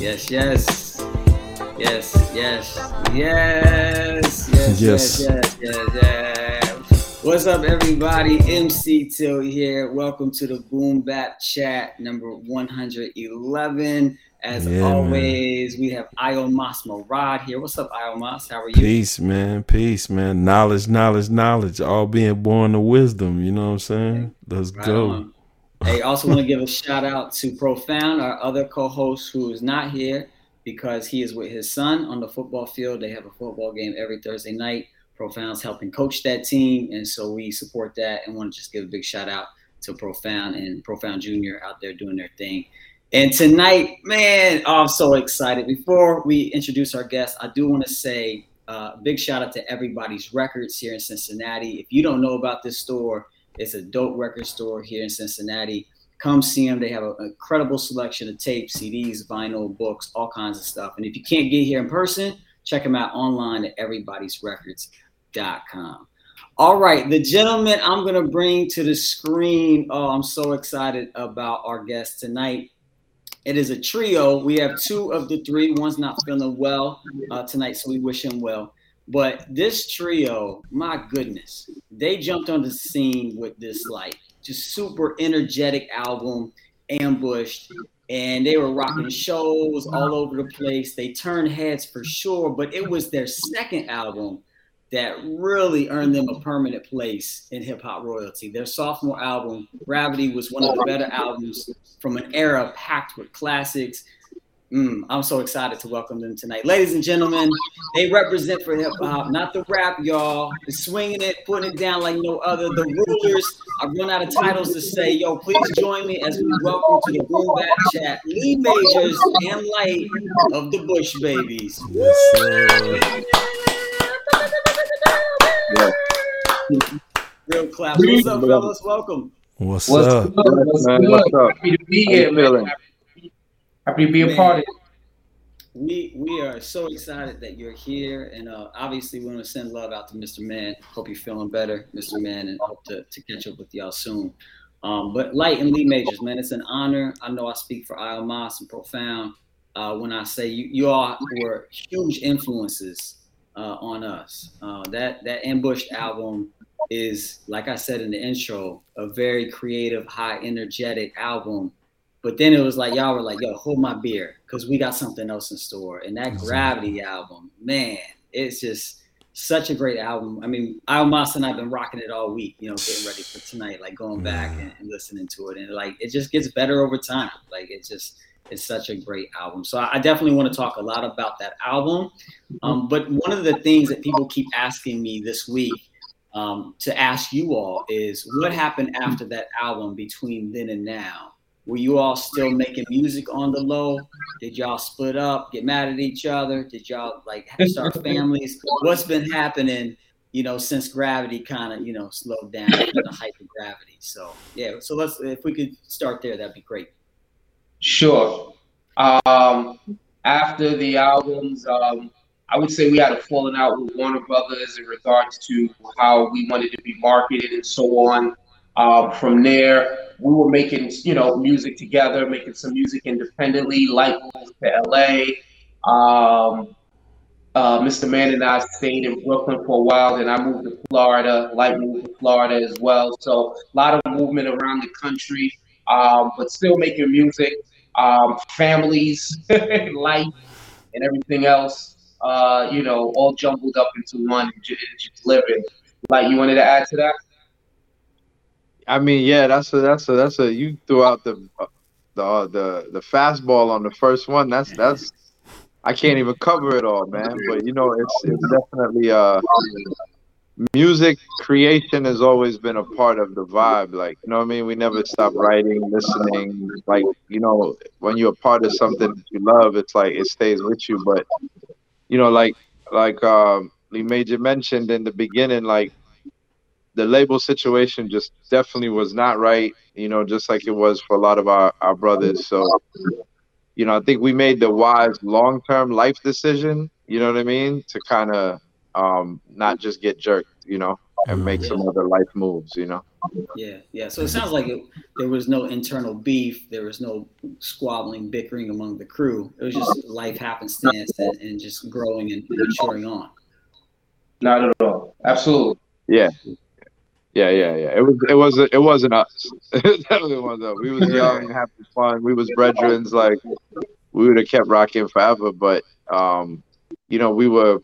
Yes, yes. Yes, yes, yes, yes, yes, yes, yes, yes. What's up, everybody? MC Till here. Welcome to the Boom Bap Chat number 111. As yeah, always, man. we have Iomos Rod here. What's up, Iomos? How are you? Peace, man. Peace, man. Knowledge, knowledge, knowledge. All being born of wisdom. You know what I'm saying? Let's right go. On. Hey, also want to give a shout out to Profound, our other co-host who is not here because he is with his son on the football field. They have a football game every Thursday night. Profound's helping coach that team, and so we support that and want to just give a big shout out to Profound and Profound Junior out there doing their thing. And tonight, man, oh, I'm so excited. Before we introduce our guest, I do want to say a uh, big shout out to everybody's records here in Cincinnati. If you don't know about this store, it's a dope record store here in Cincinnati. Come see them. They have an incredible selection of tapes, CDs, vinyl, books, all kinds of stuff. And if you can't get here in person, check them out online at everybody'srecords.com. All right, the gentleman I'm going to bring to the screen. Oh, I'm so excited about our guest tonight. It is a trio. We have two of the three. One's not feeling well uh, tonight, so we wish him well. But this trio, my goodness, they jumped on the scene with this like just super energetic album, ambushed, and they were rocking shows all over the place. They turned heads for sure, but it was their second album that really earned them a permanent place in hip hop royalty. Their sophomore album, Gravity, was one of the better albums from an era packed with classics. Mm, I'm so excited to welcome them tonight. Ladies and gentlemen, they represent for hip hop, not the rap, y'all. The swinging it, putting it down like no other. The rulers. I've run out of titles to say. Yo, please join me as we welcome to the Boom Bap Chat, Lee Majors and Light of the Bush Babees. Yes, Real clap. What's up, fellas? Welcome. What's, What's up? up? What's, What's up? Happy to be here, man. Happy to be a part of it. We we are so excited that you're here, and uh, obviously we want to send love out to Mr. Man. Hope you're feeling better, Mr. Man, and hope to, to catch up with y'all soon. Um, but Light and Lee Majors, man, it's an honor. I know I speak for Iomos and Profound uh, when I say you, you all were huge influences uh, on us. Uh, that that ambushed album is, like I said in the intro, a very creative, high energetic album. But then it was like y'all were like, "Yo, hold my beer," because we got something else in store. And that Gravity album, man, it's just such a great album. I mean, Iomos and I've been rocking it all week, you know, getting ready for tonight, like going back and, and listening to it, and like it just gets better over time. Like it just it's such a great album. So I definitely want to talk a lot about that album. Um, but one of the things that people keep asking me this week um, to ask you all is what happened after that album between then and now? Were you all still making music on the low? Did y'all split up, get mad at each other? Did y'all like start families? What's been happening, you know, since gravity kind of, you know, slowed down the height of gravity? So yeah, so let's if we could start there, that'd be great. Sure. Um, after the albums, um, I would say we had a falling out with Warner Brothers in regards to how we wanted to be marketed and so on. Um, from there, we were making, you know, music together, making some music independently. Light moved to LA. Um, uh, Mr. Man and I stayed in Brooklyn for a while. Then I moved to Florida. Light moved to Florida as well. So a lot of movement around the country, um, but still making music um, families, life, and everything else. Uh, you know, all jumbled up into one, just, just living. Like you wanted to add to that? I mean, yeah, that's a that's a that's a you threw out the the uh, the the fastball on the first one. That's that's I can't even cover it all, man. But you know, it's it's definitely uh music creation has always been a part of the vibe. Like, you know what I mean? We never stop writing, listening. Like, you know, when you're a part of something that you love, it's like it stays with you. But, you know, like like um Lee Major mentioned in the beginning, like the label situation just definitely was not right, you know, just like it was for a lot of our, our brothers. So, you know, I think we made the wise long term life decision, you know what I mean, to kind of um, not just get jerked, you know. and make some other life moves. You know. Yeah, yeah. So it sounds like it, there was no internal beef. There was no squabbling, bickering among the crew. It was just life happenstance and, and just growing and maturing on. Not at all. Absolutely. Yeah. Yeah, yeah, yeah. It was, it was, it wasn't us. it definitely wasn't us. We was young, having fun. We was brethrens. Like we would have kept rocking forever, but um, you know, we were,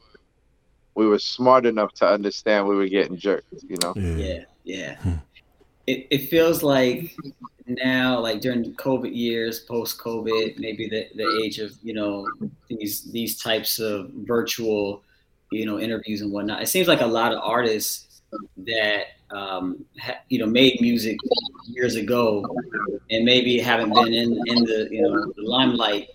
we were smart enough to understand we were getting jerked. You know. Yeah, yeah. yeah. it, it feels like now, like during the COVID years, post COVID, maybe the, the age of you know these these types of virtual, you know, interviews and whatnot. It seems like a lot of artists that um, ha, you know made music years ago and maybe haven't been in in the you know the limelight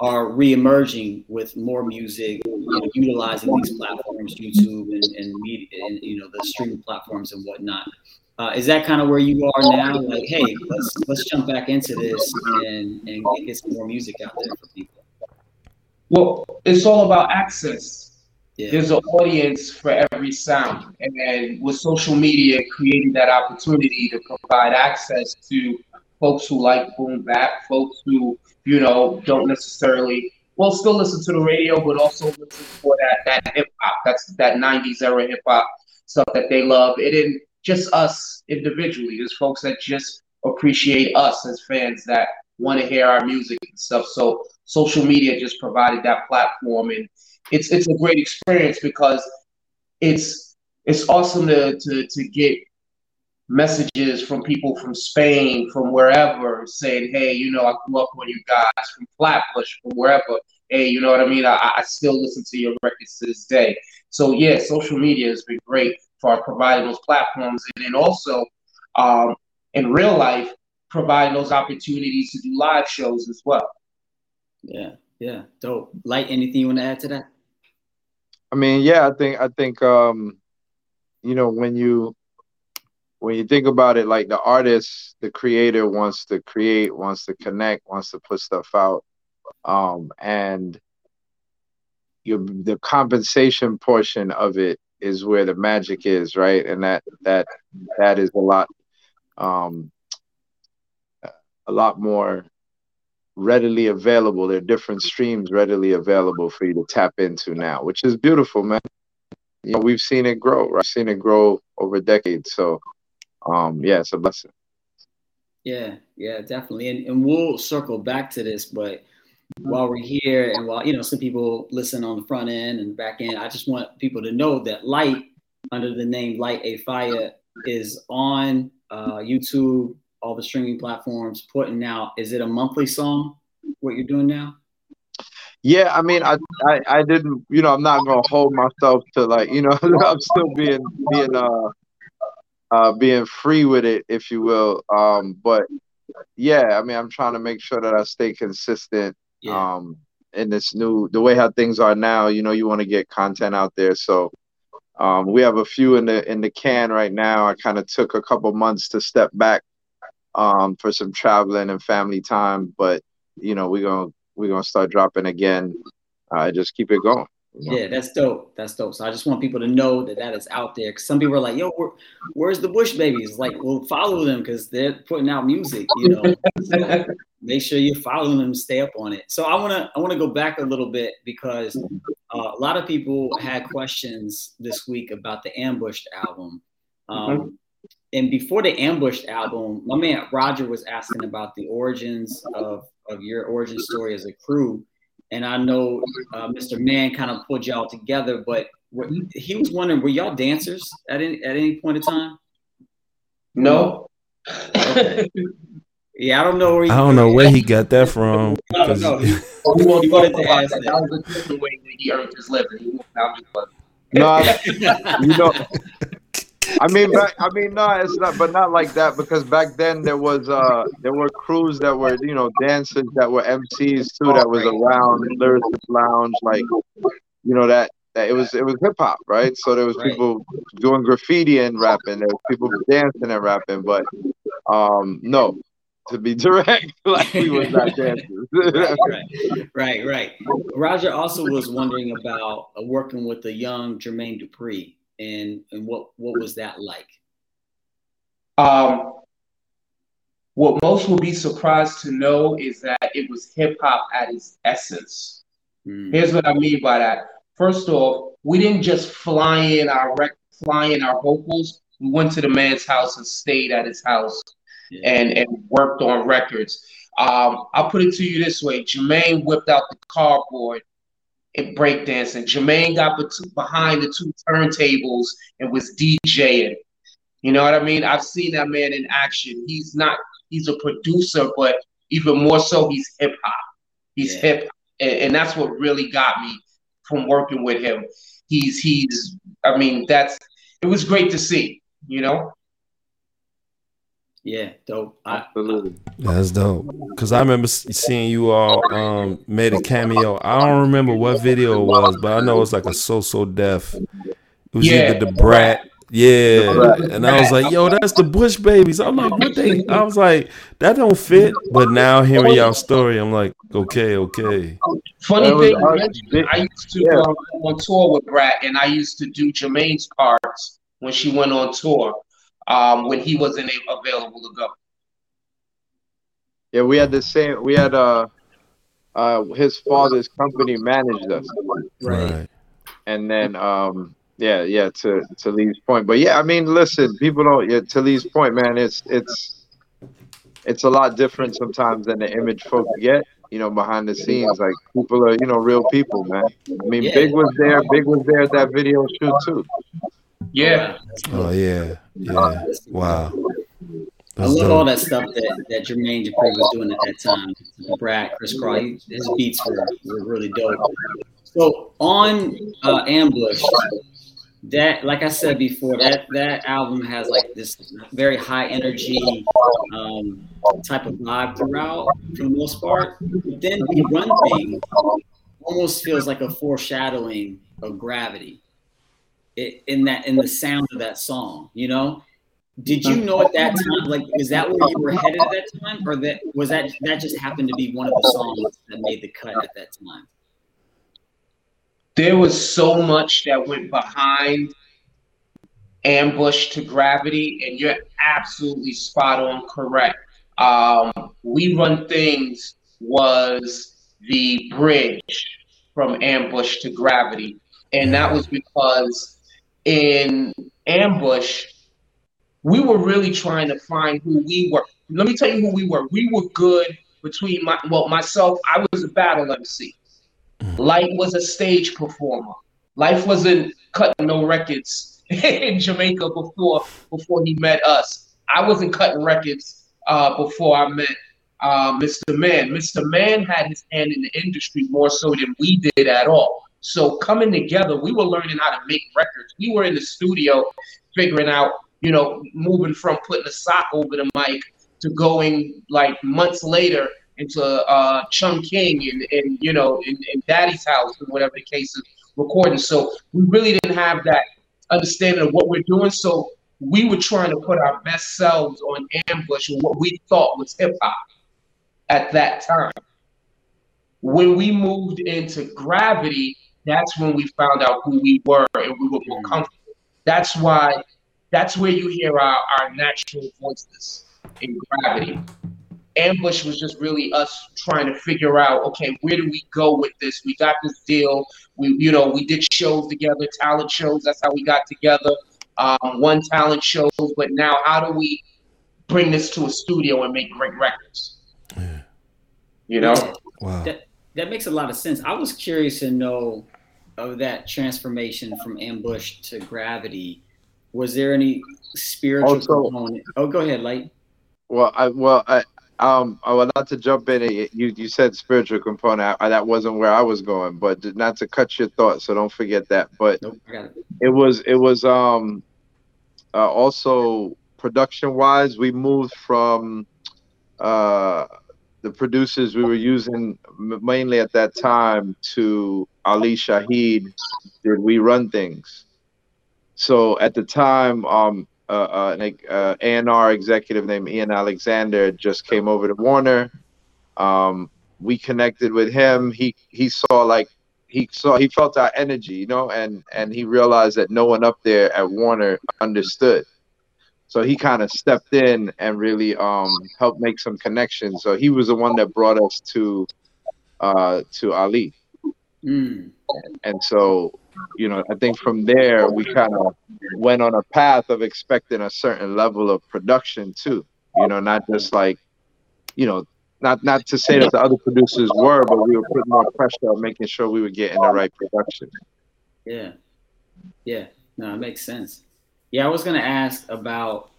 are re-emerging with more music, you know, utilizing these platforms, YouTube and, and media, and you know the streaming platforms and whatnot. Uh, is that kind of where you are now? Like, hey, let's let's jump back into this and and get some more music out there for people. Well, it's all about access. Yeah. There's an audience for every sound, and with social media creating that opportunity to provide access to folks who like boom bap, folks who you know don't necessarily well still listen to the radio, but also listen for that that hip hop. That's that '90s era hip hop stuff that they love. It didn't just us individually. There's folks that just appreciate us as fans that want to hear our music and stuff. So social media just provided that platform, and it's it's a great experience because it's it's awesome to to to get messages from people from Spain, from wherever, saying, "Hey, you know, I grew up on you guys from Flatbush, from wherever. Hey, you know what I mean? I, I still listen to your records to this day." So yeah, social media has been great for providing those platforms, and then also um, in real life providing those opportunities to do live shows as well. Yeah, yeah, dope. Light, anything you want to add to that? I mean, yeah, I think I think um, you know when you when you think about it, like the artist, the creator wants to create, wants to connect, wants to put stuff out, um, and you the compensation portion of it is where the magic is, right? And that that that is a lot um a lot more readily available. There are different streams readily available for you to tap into now, which is beautiful, man. You know, we've seen it grow, right? We've seen it grow over decades. So um yeah, it's a blessing. Yeah, yeah, definitely. And and we'll circle back to this, but while we're here and while you know some people listen on the front end and back end, I just want people to know that Light under the name Light A Fire is on uh, YouTube, all the streaming platforms, putting out. Is it a monthly song? What you're doing now? Yeah, I mean, I, I, I didn't, you know, I'm not gonna hold myself to like, you know, I'm still being being uh uh being free with it, if you will. Um, but yeah, I mean, I'm trying to make sure that I stay consistent yeah. um in this new the way how things are now you know you want to get content out there so um we have a few in the in the can right now i kind of took a couple months to step back um for some traveling and family time but you know we're gonna we're gonna start dropping again uh just keep it going yeah, that's dope. That's dope. So I just want people to know that that is out there. Cause some people are like, "Yo, where, where's the Bush Babees?" Like, well, follow them because they're putting out music. You know, so make sure you're following them. Stay up on it. So I wanna I wanna go back a little bit because uh, a lot of people had questions this week about the Ambushed album. Um, mm-hmm. And before the Ambushed album, my man Roger was asking about the origins of of your origin story as a crew and I know uh, Mr. Man kind of pulled y'all together, but he was wondering, were y'all dancers at any at any point in time? No. Okay. Yeah, I don't know where he, I don't know where he got that from. no, no, he, he wanted to ask that. That was the way he earned his living. No, you know, I mean, back, I mean, no, it's not, but not like that because back then there was uh there were crews that were you know dancers that were MCs too that was around Lyricist Lounge like you know that that it was it was hip hop right? So there was people doing graffiti and rapping there was people dancing and rapping but um no to be direct like we was not dancers. Right, right right. Roger also was wondering about uh, working with the young Jermaine Dupri and and what what was that like? Um, what most will be surprised to know is that it was hip hop at its essence. Mm. Here's what I mean by that. First off, we didn't just fly in our rec- fly in our vocals. We went to the man's house and stayed at his house yeah. and and worked on records. Um, I'll put it to you this way: Jermaine whipped out the cardboard and breakdancing. Jermaine got behind the two turntables and was DJing. You know what I mean? I've seen that man in action. He's not. He's a producer, but even more so, he's hip hop. He's yeah. hip, and, and that's what really got me from working with him. He's he's. I mean, that's. It was great to see. You know. Yeah, dope. Absolutely. That's dope. Cause I remember seeing you all um, made a cameo. I don't remember what video it was, but I know it was like a So So Def. It was yeah. either Da Brat. Yeah. And I was like, yo, that's the Bush Babees. I'm like, what they I was like, that don't fit. But now hearing y'all story, I'm like, okay, okay. Funny thing, I used to yeah. um, on tour with Brat and I used to do Jermaine's parts when she went on tour um, when he wasn't available to go. Yeah, we had the same. We had uh, uh, his father's company managed us, right? And then um, yeah, yeah. To to Lee's point, but yeah, I mean, listen, people don't. Yeah, to Lee's point, man, it's it's it's a lot different sometimes than the image folks get. You know, behind the scenes, like people are, you know, real people, man. I mean, yeah. Big was there. Big was there at that video shoot too. Yeah. Oh yeah, yeah. Wow. That's I love dope. all that stuff that, that Jermaine Dupri was doing at that time. Brat, Kris Kross, his beats were, were really dope. So on uh, Ambush, that like I said before, that that album has like this very high energy um, type of vibe throughout for the most part. But then the run thing almost feels like a foreshadowing of gravity in that in the sound of that song you know? Did you know at that time like is that where you were headed at that time or that was that that just happened to be one of the songs that made the cut at that time? There was so much that went behind ambush to gravity and you're absolutely spot on correct. Um, we run things was the bridge from ambush to gravity and that was because in ambush, we were really trying to find who we were. Let me tell you who we were. We were good between my well, myself, I was a battle MC. Mm-hmm. Light was a stage performer. Light wasn't cutting no records in Jamaica before before he met us. I wasn't cutting records uh, before I met uh, Mr. Man. Mr. Man had his hand in the industry more so than we did at all. So coming together, we were learning how to make records. We were in the studio figuring out, you know, moving from putting a sock over the mic to going like months later into uh, Chung King and, and you know, in, in Daddy's house and whatever the case is, recording. So we really didn't have that understanding of what we're doing. So we were trying to put our best selves on ambush and what we thought was hip hop at that time. When we moved into gravity, that's when we found out who we were and we were more comfortable. That's why, that's where you hear our, our natural voices in gravity. Ambush was just really us trying to figure out, okay, where do we go with this? We got this deal. We, you know, we did shows together, talent shows. That's how we got together. Um, one talent shows, but now how do we bring this to a studio and make great records? Yeah. You know? Wow. That, that makes a lot of sense. I was curious to know of that transformation from ambush to gravity, was there any spiritual also, component? Oh, go ahead, Light. Well, I well I um I well not to jump in. You you said spiritual component. I, that wasn't where I was going, but not to cut your thoughts. So don't forget that. But nope, it. it was it was um uh, also production wise. We moved from uh the producers we were using mainly at that time to Ali Shaheed did we run things. So at the time, um, uh, uh, an uh, A&R executive named Ian Alexander just came over to Warner. Um, we connected with him. He he saw like he saw he felt our energy, you know, and and he realized that no one up there at Warner understood. So he kind of stepped in and really um helped make some connections. So he was the one that brought us to uh to Ali. Mm. And so, you know, I think from there we kind of went on a path of expecting a certain level of production too. You know, not just like, you know, not not to say that the other producers were, but we were putting more pressure on making sure we were getting the right production. Yeah, yeah, no, it makes sense. Yeah, I was gonna ask about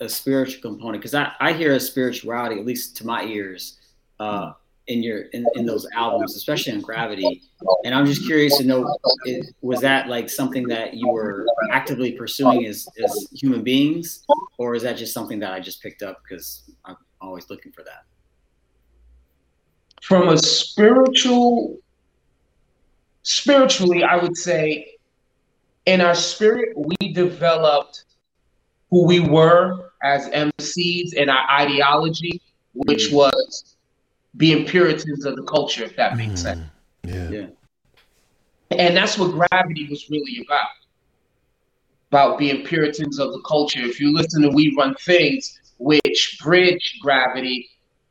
a spiritual component because I, I hear a spirituality, at least to my ears, uh, in your in, in those albums, especially on Gravity. And I'm just curious to know, it, was that like something that you were actively pursuing as as human beings, or is that just something that I just picked up because I'm always looking for that? from a spiritual spiritually i would say in our spirit we developed who we were as mcs and our ideology which mm. was being puritans of the culture if that makes mm. sense yeah yeah and that's what gravity was really about about being puritans of the culture if you listen to we run things which bridge gravity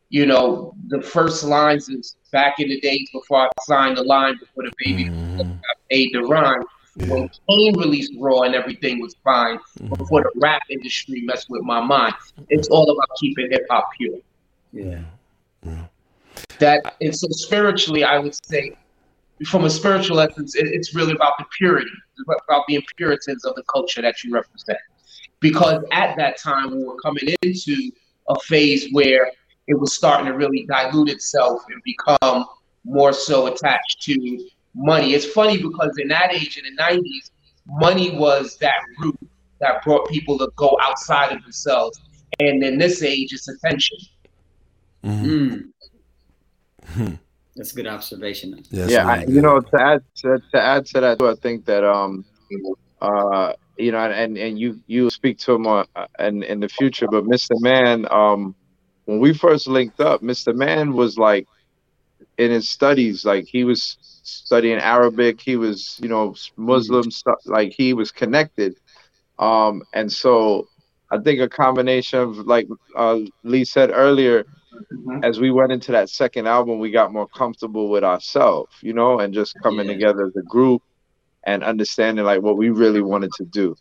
you know, the first lines is back in the days before I signed the line before the baby mm-hmm. paid the rhyme. Yeah. When Kane released Raw and everything was fine, mm-hmm. before the rap industry messed with my mind. It's all about keeping hip hop pure. Yeah. yeah. That and so spiritually, I would say, from a spiritual essence, it, it's really about the purity, about the Puritans of the culture that you represent. Because at that time, we were coming into a phase where it was starting to really dilute itself and become more so attached to money. It's funny because in that age, in the 90s, money was that root that brought people to go outside of themselves. And in this age, it's attention. Mm-hmm. Mm. That's a good observation. Yes, yeah, I, you know, to add to, to add to that, I think that um, uh, you know, and and you you speak to him uh, in in the future, but Mr. Man, um, when we first linked up, Mr. Man was like in his studies, like he was studying Arabic, he was, you know, Muslim stuff, like he was connected. Um, and so I think a combination of like uh, Lee said earlier, mm-hmm. as we went into that second album, we got more comfortable with ourselves, you know, and just coming yeah. together as a group and understanding like what we really wanted to do.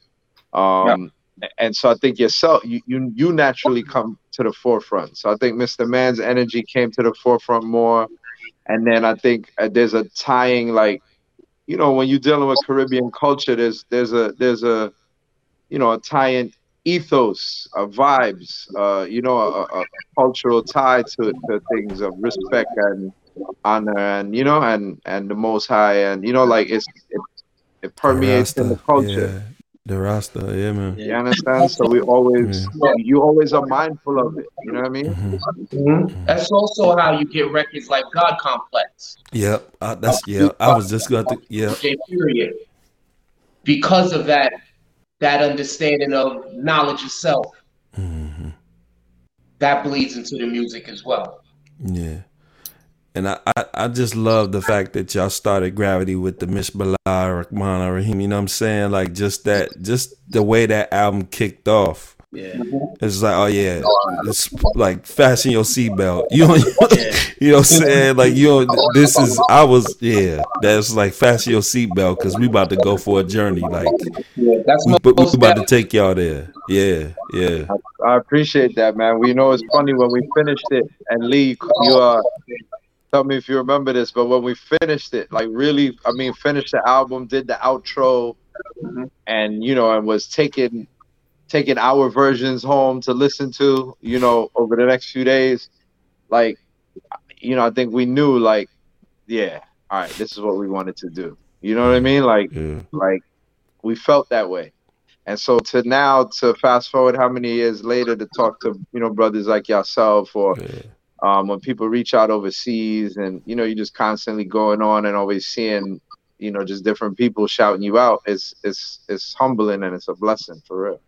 Um, and so I think yourself, you, you you naturally come to the forefront. So I think Mr. Man's energy came to the forefront more, and then I think uh, there's a tying like, you know, when you're dealing with Caribbean culture, there's there's a there's a, you know, a tying ethos, of vibes, uh, you know, a, a, cultural tie to, to things of respect and honor, and you know, and and the Most High, and you know, like it's it, it permeates in the culture. Yeah. The Rasta, yeah, man. You understand? So we always, yeah. you always are mindful of it. You know what I mean? Mm-hmm. Mm-hmm. That's also how you get records like God Complex. Yep, uh, that's yeah. I was just going to yeah. Period. Because of that, that understanding of knowledge of self, mm-hmm. that bleeds into the music as well. Yeah. And I, I, I, just love the fact that y'all started Gravity with the Miss Mishbala Rahman Rahim. You know what I'm saying? Like just that, just the way that album kicked off. Yeah. It's like, oh yeah, it's like fasten your seatbelt. You know, you know what I'm saying? Like you know, this is I was yeah. That's like fasten your seatbelt because we about to go for a journey. Like yeah, that's we, we about to take y'all there. Yeah, yeah. I, I, appreciate that, man. We know it's funny when we finished it and Lee, you are. Uh, tell me if you remember this, but when we finished it, like really, I mean, finished the album, did the outro, mm-hmm. and you know, and was taking taking our versions home to listen to, you know, over the next few days. Like, you know, I think we knew, like, yeah, all right, this is what we wanted to do. You know what I mean? Like, yeah. like we felt that way. And so to now to fast forward how many years later to talk to you know brothers like yourself or yeah um, when people reach out overseas and you know you're just constantly going on and always seeing you know just different people shouting you out it's it's it's humbling and it's a blessing for real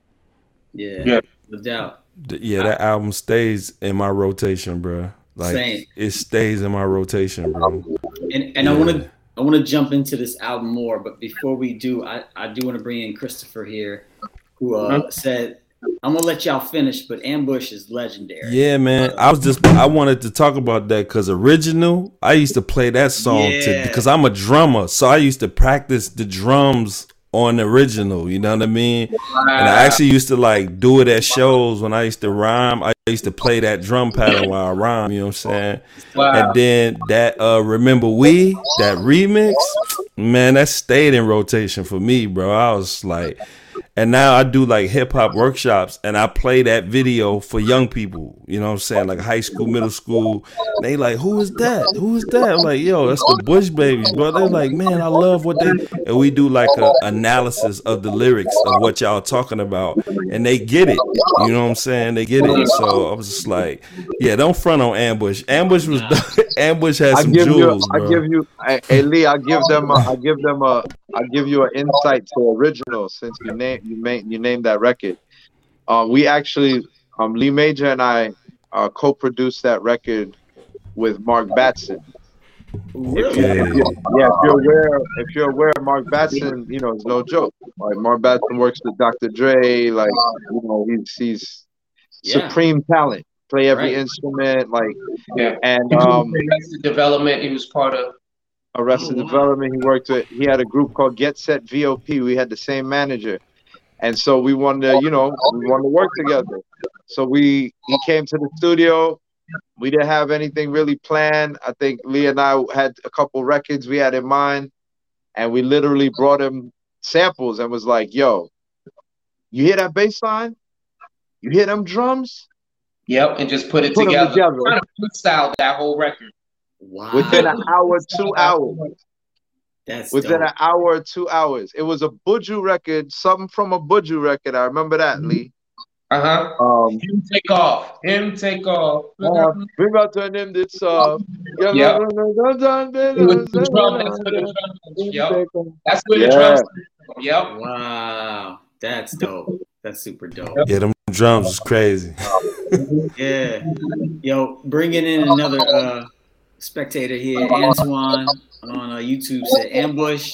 yeah, yeah. no doubt yeah that album stays in my rotation bro like Same. it stays in my rotation bro and and yeah. i want to I want to jump into this album more, but before we do, I, I do want to bring in Christopher here, who uh, mm-hmm. said, "I'm gonna let y'all finish, but Ambush is legendary." Yeah, man. I was just I wanted to talk about that because original, I used to play that song yeah. because I'm a drummer, so I used to practice the drums on the original. You know what I mean? Wow. And I actually used to like do it at shows when I used to rhyme. I used to play that drum pattern while I rhyme. You know what I'm saying? Wow. And then that uh remember we that remix, man, that stayed in rotation for me, bro. I was like. And now I do like hip hop workshops and I play that video for young people, you know what I'm saying? Like high school, middle school. they like, who is that? Who is that? I'm like, yo, that's the Bush Babees, bro. They're like, man, I love what they and we do like a analysis of the lyrics of what y'all talking about. And they get it. You know what I'm saying? They get it. So I was just like, yeah, don't front on Ambush. Ambush was Ambush has some jewels. You, I give you hey Lee, I give them a, I give them a I give you an insight to original since you name you made you named that record. Uh, we actually um, Lee Major and I uh, co-produced that record with Mark Batson. If you, if you, yeah, if you're aware, if you're aware, Mark Batson, you know, it's no joke. Like Mark Batson works with Dr. Dre, like you know, he's he's yeah. supreme talent. Play every right. instrument, like yeah. And um, development, he was part of Arrested oh, wow. Development. He worked with. He had a group called Get Set VOP. We had the same manager, and so we wanted to, you know, we wanted to work together. So we he came to the studio. We didn't have anything really planned. I think Lee and I had a couple records we had in mind, and we literally brought him samples and was like, "Yo, you hear that bass line? You hear them drums? Yep, and just put it put together. together. Trying to freestyle that whole record. Wow. Within an hour, two hours. That's within dope. an hour, or two hours. It was a Buju record, something from a Buju record. I remember that, mm-hmm. Lee. Uh huh. Um, him take off. Him take off. Uh, we about to name this off. Yeah. Yep. That's where the drums. Yep. Wow. That's dope. That's super dope. Yeah, them drums is crazy. yeah. Yo, bringing in another uh spectator here, Antoine on uh, YouTube said ambush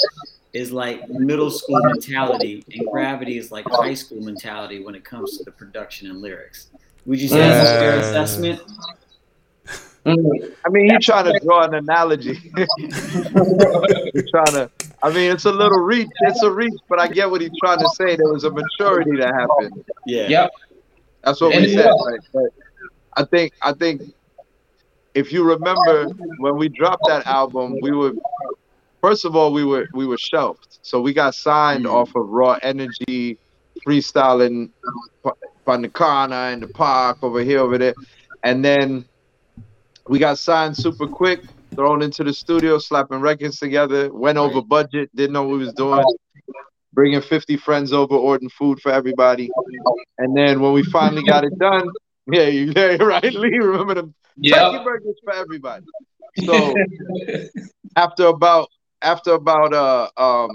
is like middle school mentality, and gravity is like high school mentality when it comes to the production and lyrics. Would you say that's a fair assessment? I mean, he's trying to draw an analogy. he's trying to. I mean, it's a little reach. It's a reach, but I get what he's trying to say. There was a maturity that happened. Yeah. Yep. That's what and we said. Right? But I think. I think if you remember when we dropped that album, we were first of all we were we were shelved. So we got signed mm-hmm. off of Raw Energy, freestyling corner in the park over here over there, and then we got signed super quick, thrown into the studio, slapping records together, went over budget, didn't know what we was doing. Bringing 50 friends over, ordering food for everybody. And then when we finally got it done, yeah, you yeah, right, Lee. Remember them yeah. turkey burgers for everybody. So after about after about uh um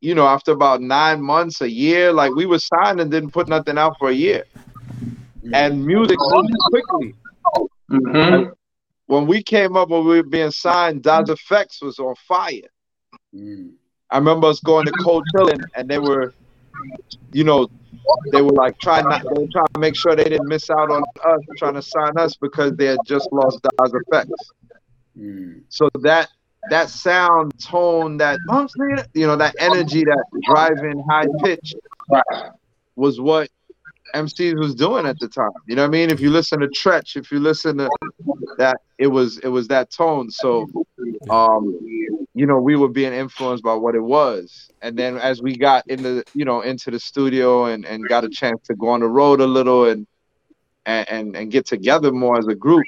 you know after about nine months a year like we were signed and didn't put nothing out for a year and music moved quickly mm-hmm. when we came up when we were being signed Das EFX was on fire mm. i remember us going to Coachella and they were you know they were like trying not they were trying to make sure they didn't miss out on us trying to sign us because they had just lost Das EFX. Mm. So that that sound tone, that you know, that energy, that driving high pitch was what MCs was doing at the time. You know what I mean? If you listen to Treach, if you listen to that, it was it was that tone. So um you know, we were being influenced by what it was. And then as we got into, you know, into the studio and, and got a chance to go on the road a little and, and, and, and get together more as a group,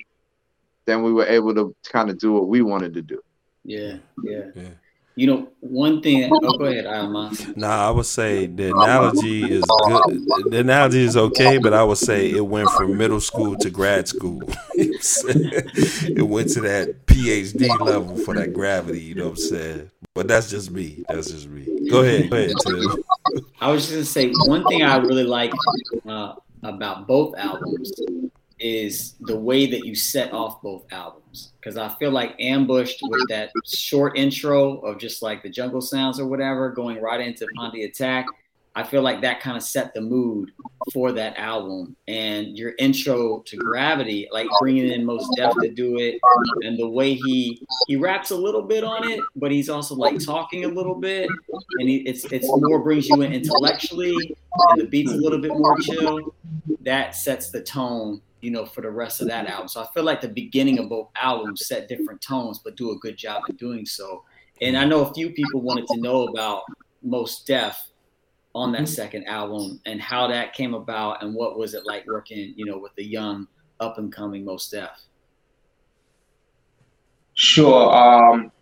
then we were able to kind of do what we wanted to do. Yeah, yeah. yeah. You know, one thing. Oh, go ahead, Alma. Nah, I would say the analogy is good. The analogy is okay, but I would say it went from middle school to grad school. it went to that PhD level for that gravity. You know what I'm saying? But that's just me. That's just me. Go ahead. Go ahead, Till. I was just gonna say one thing I really like uh, about both albums is the way that you set off both albums. Because I feel like ambushed with that short intro of just like the jungle sounds or whatever, going right into On the Attack. I feel like that kind of set the mood for that album. And your intro to Gravity, like bringing in Mos Def to do it, and the way he he raps a little bit on it, but he's also like talking a little bit, and he, it's it's more brings you in intellectually, and the beat's a little bit more chill. That sets the tone, you know, for the rest of that album. So I feel like the beginning of both albums set different tones, but do a good job in doing so. And I know a few people wanted to know about Mos Def on that mm-hmm. second album and how that came about and what was it like working, you know, with the young up and coming Mos Def? Sure. Um,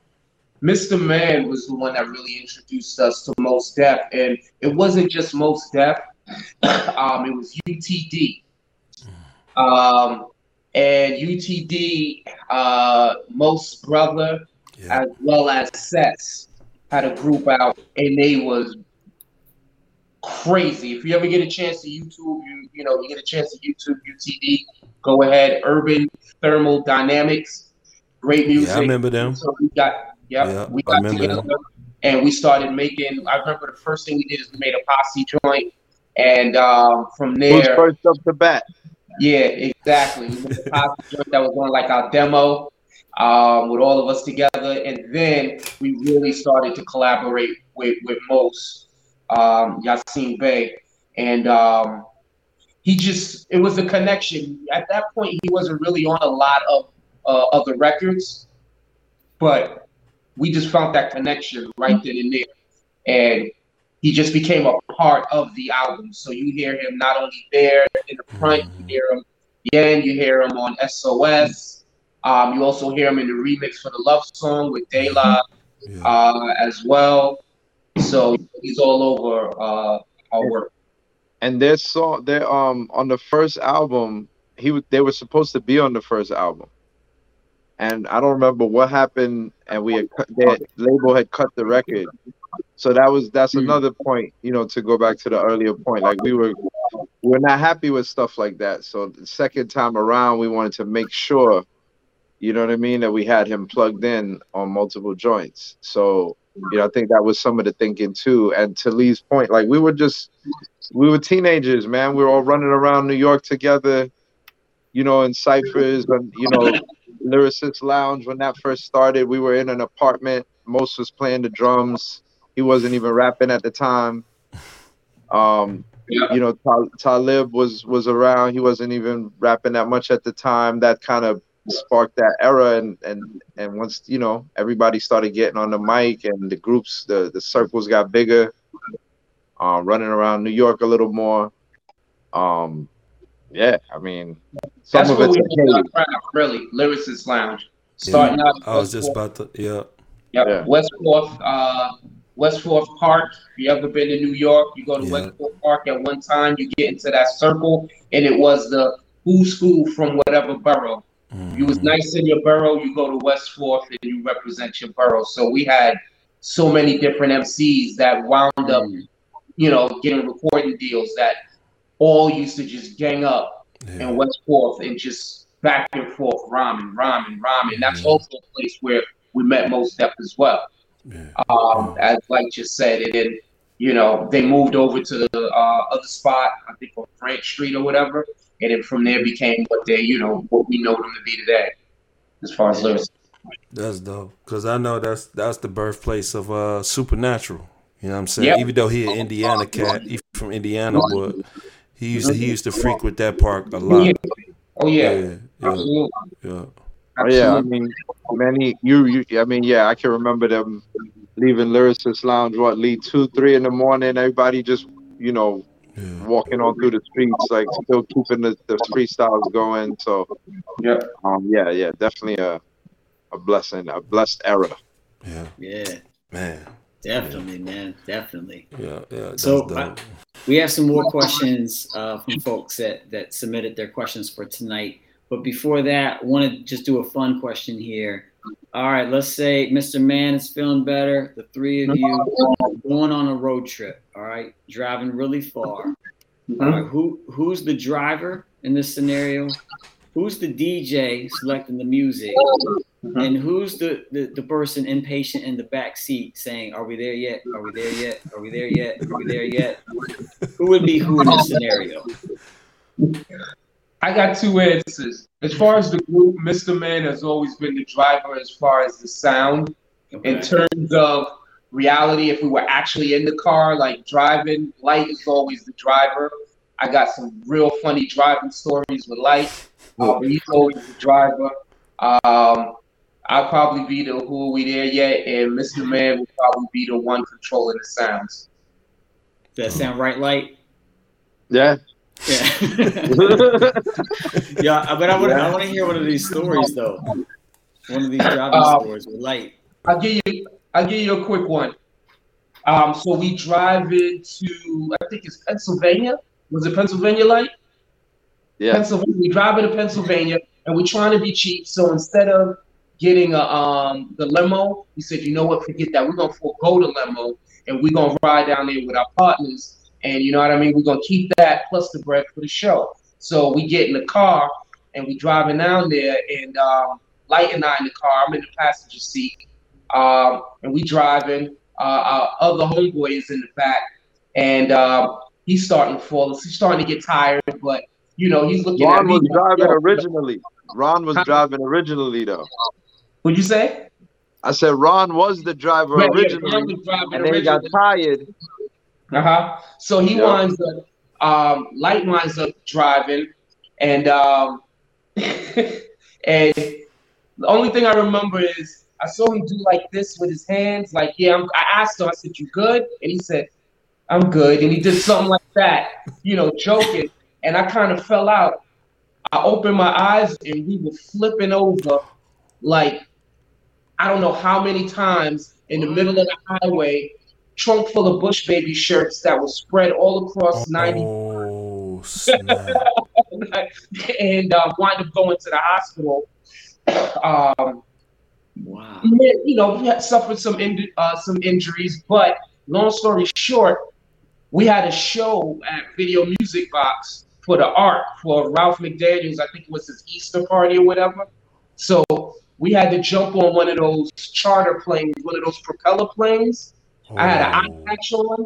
Mr. Man was the one that really introduced us to Mos Def, and it wasn't just Mos Def. um, it was UTD. Um, and UTD, uh, Most Brother, yeah. as well as Sets, had a group out, and they was crazy. If you ever get a chance to YouTube, you you know, you get a chance to YouTube UTD, go ahead. Urban Thermal Dynamics, great music. Yeah, I remember them. So we got yep, yeah, we got together them. and we started making. I remember the first thing we did is we made a posse joint, and um, from there, Who's first up the bat. Yeah, exactly. That was on like our demo. Um, with all of us together, and then we really started to collaborate with with Mos um, Yasin Bey, and um, he just it was a connection. At that point, he wasn't really on a lot of uh, other records, but we just found that connection right then and there, and he just became a part of the album. So you hear him not only there in the front, you hear him again, you hear him on SOS. Um, you also hear him in the remix for the love song with De La yeah. uh, as well. So he's all over uh, our work. And their song, they um on the first album, he they were supposed to be on the first album, and I don't remember what happened, and we had cut, their label had cut the record. So that was that's mm-hmm. another point, you know, to go back to the earlier point. Like we were we are not happy with stuff like that. So the second time around, we wanted to make sure, you know what I mean, that we had him plugged in on multiple joints. So you know, I think that was some of the thinking too. And to Lee's point, like we were just we were teenagers, man. We were all running around New York together, you know, in ciphers and you know, lyricist lounge when that first started. We were in an apartment. Mos was playing the drums. He wasn't even rapping at the time. Um, yeah. you know, Talib was was around. He wasn't even rapping that much at the time. That kind of sparked that era and and and once you know everybody started getting on the mic and the groups the the circles got bigger uh, running around new york a little more um yeah i mean some That's of it's really lyricist lounge starting yeah, out i was just about to yeah Yep. Yeah. West Fourth, uh, West Fourth Park. If you ever been to New York, you go to yeah. West Fourth Park at one time, you get into that circle, and it was the who's who from whatever borough. Mm-hmm. You was nice in your borough, you go to West Fourth and you represent your borough. So we had so many different MCs that wound up, mm-hmm. you know, getting recording deals that all used to just gang up yeah. in West Fourth and just back and forth, rhyming, rhyming, rhyming. That's mm-hmm. also a place where we met Mos Def as well. Yeah. Um, as like just said, and then you know they moved over to the uh, other spot, I think on Grant Street or whatever, and then from there became what they, you know, what we know them to be today, as far as lyrics. That's dope, cause I know that's that's the birthplace of uh Supernatural. You know what I'm saying? Yep. Even though he an Indiana cat, he from Indiana, but he used to, he used to frequent that park a lot. Oh yeah, yeah, yeah. Absolutely. yeah. Oh, yeah, I mean, many you, you. I mean, yeah, I can remember them leaving Lyricist Lounge. What, leave two, three in the morning? Everybody just, you know, yeah. walking on through the streets, like still keeping the, the freestyles going. So yeah, um, yeah, yeah, definitely a a blessing, a blessed era. Yeah, yeah, man, definitely, yeah. man, definitely. Yeah, yeah. So uh, we have some more questions uh, from folks that that submitted their questions for tonight. But before that, I want to just do a fun question here. All right, let's say Mr. Man is feeling better. The three of you going on a road trip. All right, driving really far. Mm-hmm. who who's the driver in this scenario? Who's the DJ selecting the music? And who's the, the, the person impatient in the back seat saying, Are we there yet? Are we there yet? Are we there yet? Are we there yet? who would be who in this scenario? I got two answers. As far as the group, Mr. Man has always been the driver as far as the sound. Okay. In terms of reality, if we were actually in the car, like driving, Light is always the driver. I got some real funny driving stories with Light. Uh, he's always the driver. Um, I'll probably be the who are we there yet, and Mr. Man will probably be the one controlling the sounds. Does that sound right, Light? Yeah. Yeah. yeah, but I want to yeah. I want to hear one of these stories though. One of these driving um, stories with Light. I'll give you I'll give you a quick one. Um, so we drive into I think it's Pennsylvania. Was it Pennsylvania Light? Yeah. Pennsylvania. We drive into Pennsylvania, and we're trying to be cheap. So instead of getting a um the limo, we said, you know what, forget that. We're gonna forego the limo, and we're gonna ride down there with our partners. And you know what I mean? We're gonna keep that plus the bread for the show. So we get in the car and we driving down there, and um, Light and I in the car. I'm in the passenger seat, um, and we driving. Uh, our other homeboy is in the back, and um, he's starting to fall. He's starting to get tired, but you know he's looking. Ron was driving originally. Ron was driving originally, though. What'd you say? I said Ron was the driver right, originally, yeah, and then he got tired. Uh huh. So he yep. winds up, um, Light winds up driving, and um, and the only thing I remember is I saw him do like this with his hands, like yeah. I'm, I asked him, I said, "You good?" And he said, "I'm good." And he did something like that, you know, joking. And I kind of fell out. I opened my eyes, and we were flipping over, like I don't know how many times in the middle of the highway, trunk full of Bush Baby shirts that was spread all across oh, 90. and uh, wind up going to the hospital um, wow. You know, we had suffered some in, uh, some injuries, but long story short, we had a show at Video Music Box for the art for Ralph McDaniels. I think it was his Easter party or whatever. So we had to jump on one of those charter planes, one of those propeller planes. Oh. I had an eye oh. patch on.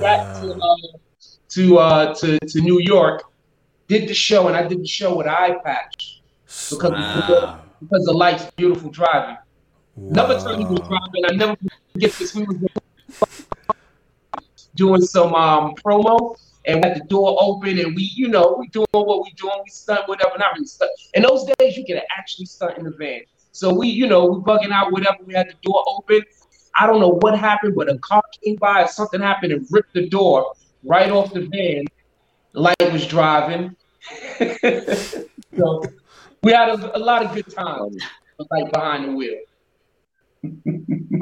back to, uh, to, uh, to to New York. Did the show, and I did the show with an eye patch because wow. because the lights beautiful driving. Wow. Another time he was driving, I never forget this. We was doing some um, promo and we had the door open and we, you know, we doing what we doing, we stunt whatever, not really stunt. In those days, you could actually stunt in the van. So we, you know, we bugging out whatever. We had the door open. I don't know what happened, but a car came by something happened and ripped the door right off the van. Light was driving. so we had a, a lot of good times, like behind the wheel.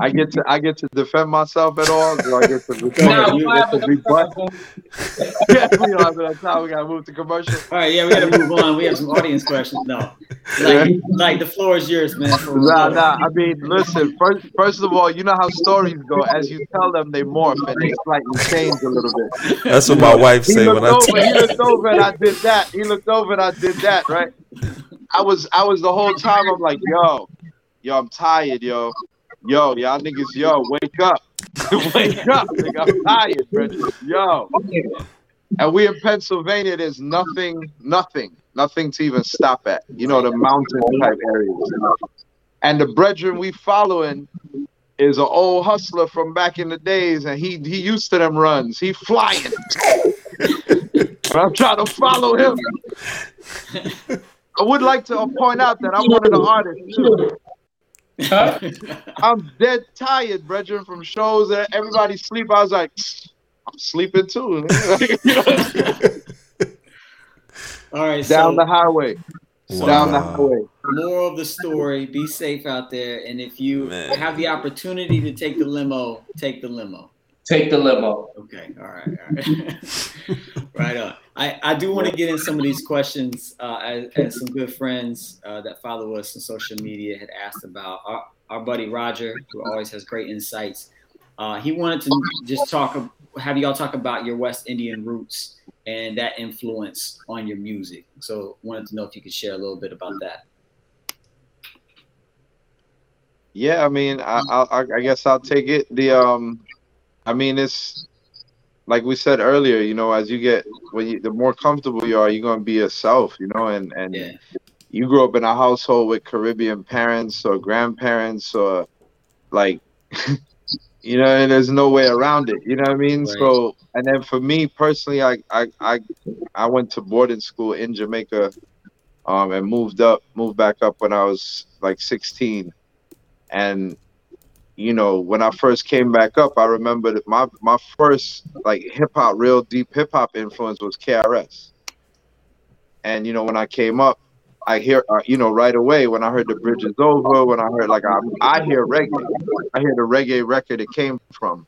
I get to I get to defend myself at all. Do I get to defend you get to rebut? yeah, we don't have enough time. We gotta move to commercial. All right, yeah, we gotta move on. We have some audience questions now. Like, like the floor is yours, man. Nah, nah. I mean, listen. First, first of all, you know how stories go. As you tell them, they morph and they slightly change a little bit. That's what my wife say when I. Over, he looked over and I did that. He looked over and I did that. Right. I was I was the whole time. I'm like, yo, yo, I'm tired, yo, yo, y'all niggas, yo, wake up, wake up, nigga, I'm tired, bro. yo. And we in Pennsylvania, there's nothing, nothing, nothing to even stop at. You know, the mountain type areas. And the brethren we following is an old hustler from back in the days, and he he used to them runs. He flying. I'm trying to follow him. I would like to point out that I'm one of the artists too. Huh? I'm dead tired, brethren, from shows that everybody sleep. I was like, I'm sleeping too. All right, down so, the highway. Wow. Down the highway. More of the story. Be safe out there, and if you Man. have the opportunity to take the limo, take the limo. Take the limo. Okay. All right. All right. right on. I, I do want to get in some of these questions uh, as, as, some good friends uh, that follow us on social media had asked about. Our, our buddy Roger, who always has great insights, uh, he wanted to just talk have y'all talk about your West Indian roots and that influence on your music. So wanted to know if you could share a little bit about that. Yeah, I mean, I, I, I guess I'll take it. The um, I mean, it's like we said earlier. You know, as you get when you, the more comfortable you are, you're gonna be yourself. You know, and and yeah. you grew up in a household with Caribbean parents or grandparents or like, you know, and there's no way around it. You know what I mean? Right. So, and then for me personally, I I I I went to boarding school in Jamaica, um, and moved up, moved back up when I was like 16 and you know, when I first came back up, I remember that my my first like hip hop, real deep hip hop influence was KRS. And you know, when I came up, I hear uh, you know right away when I heard the bridge is over, when I heard like I I hear reggae, I hear the reggae record it came from,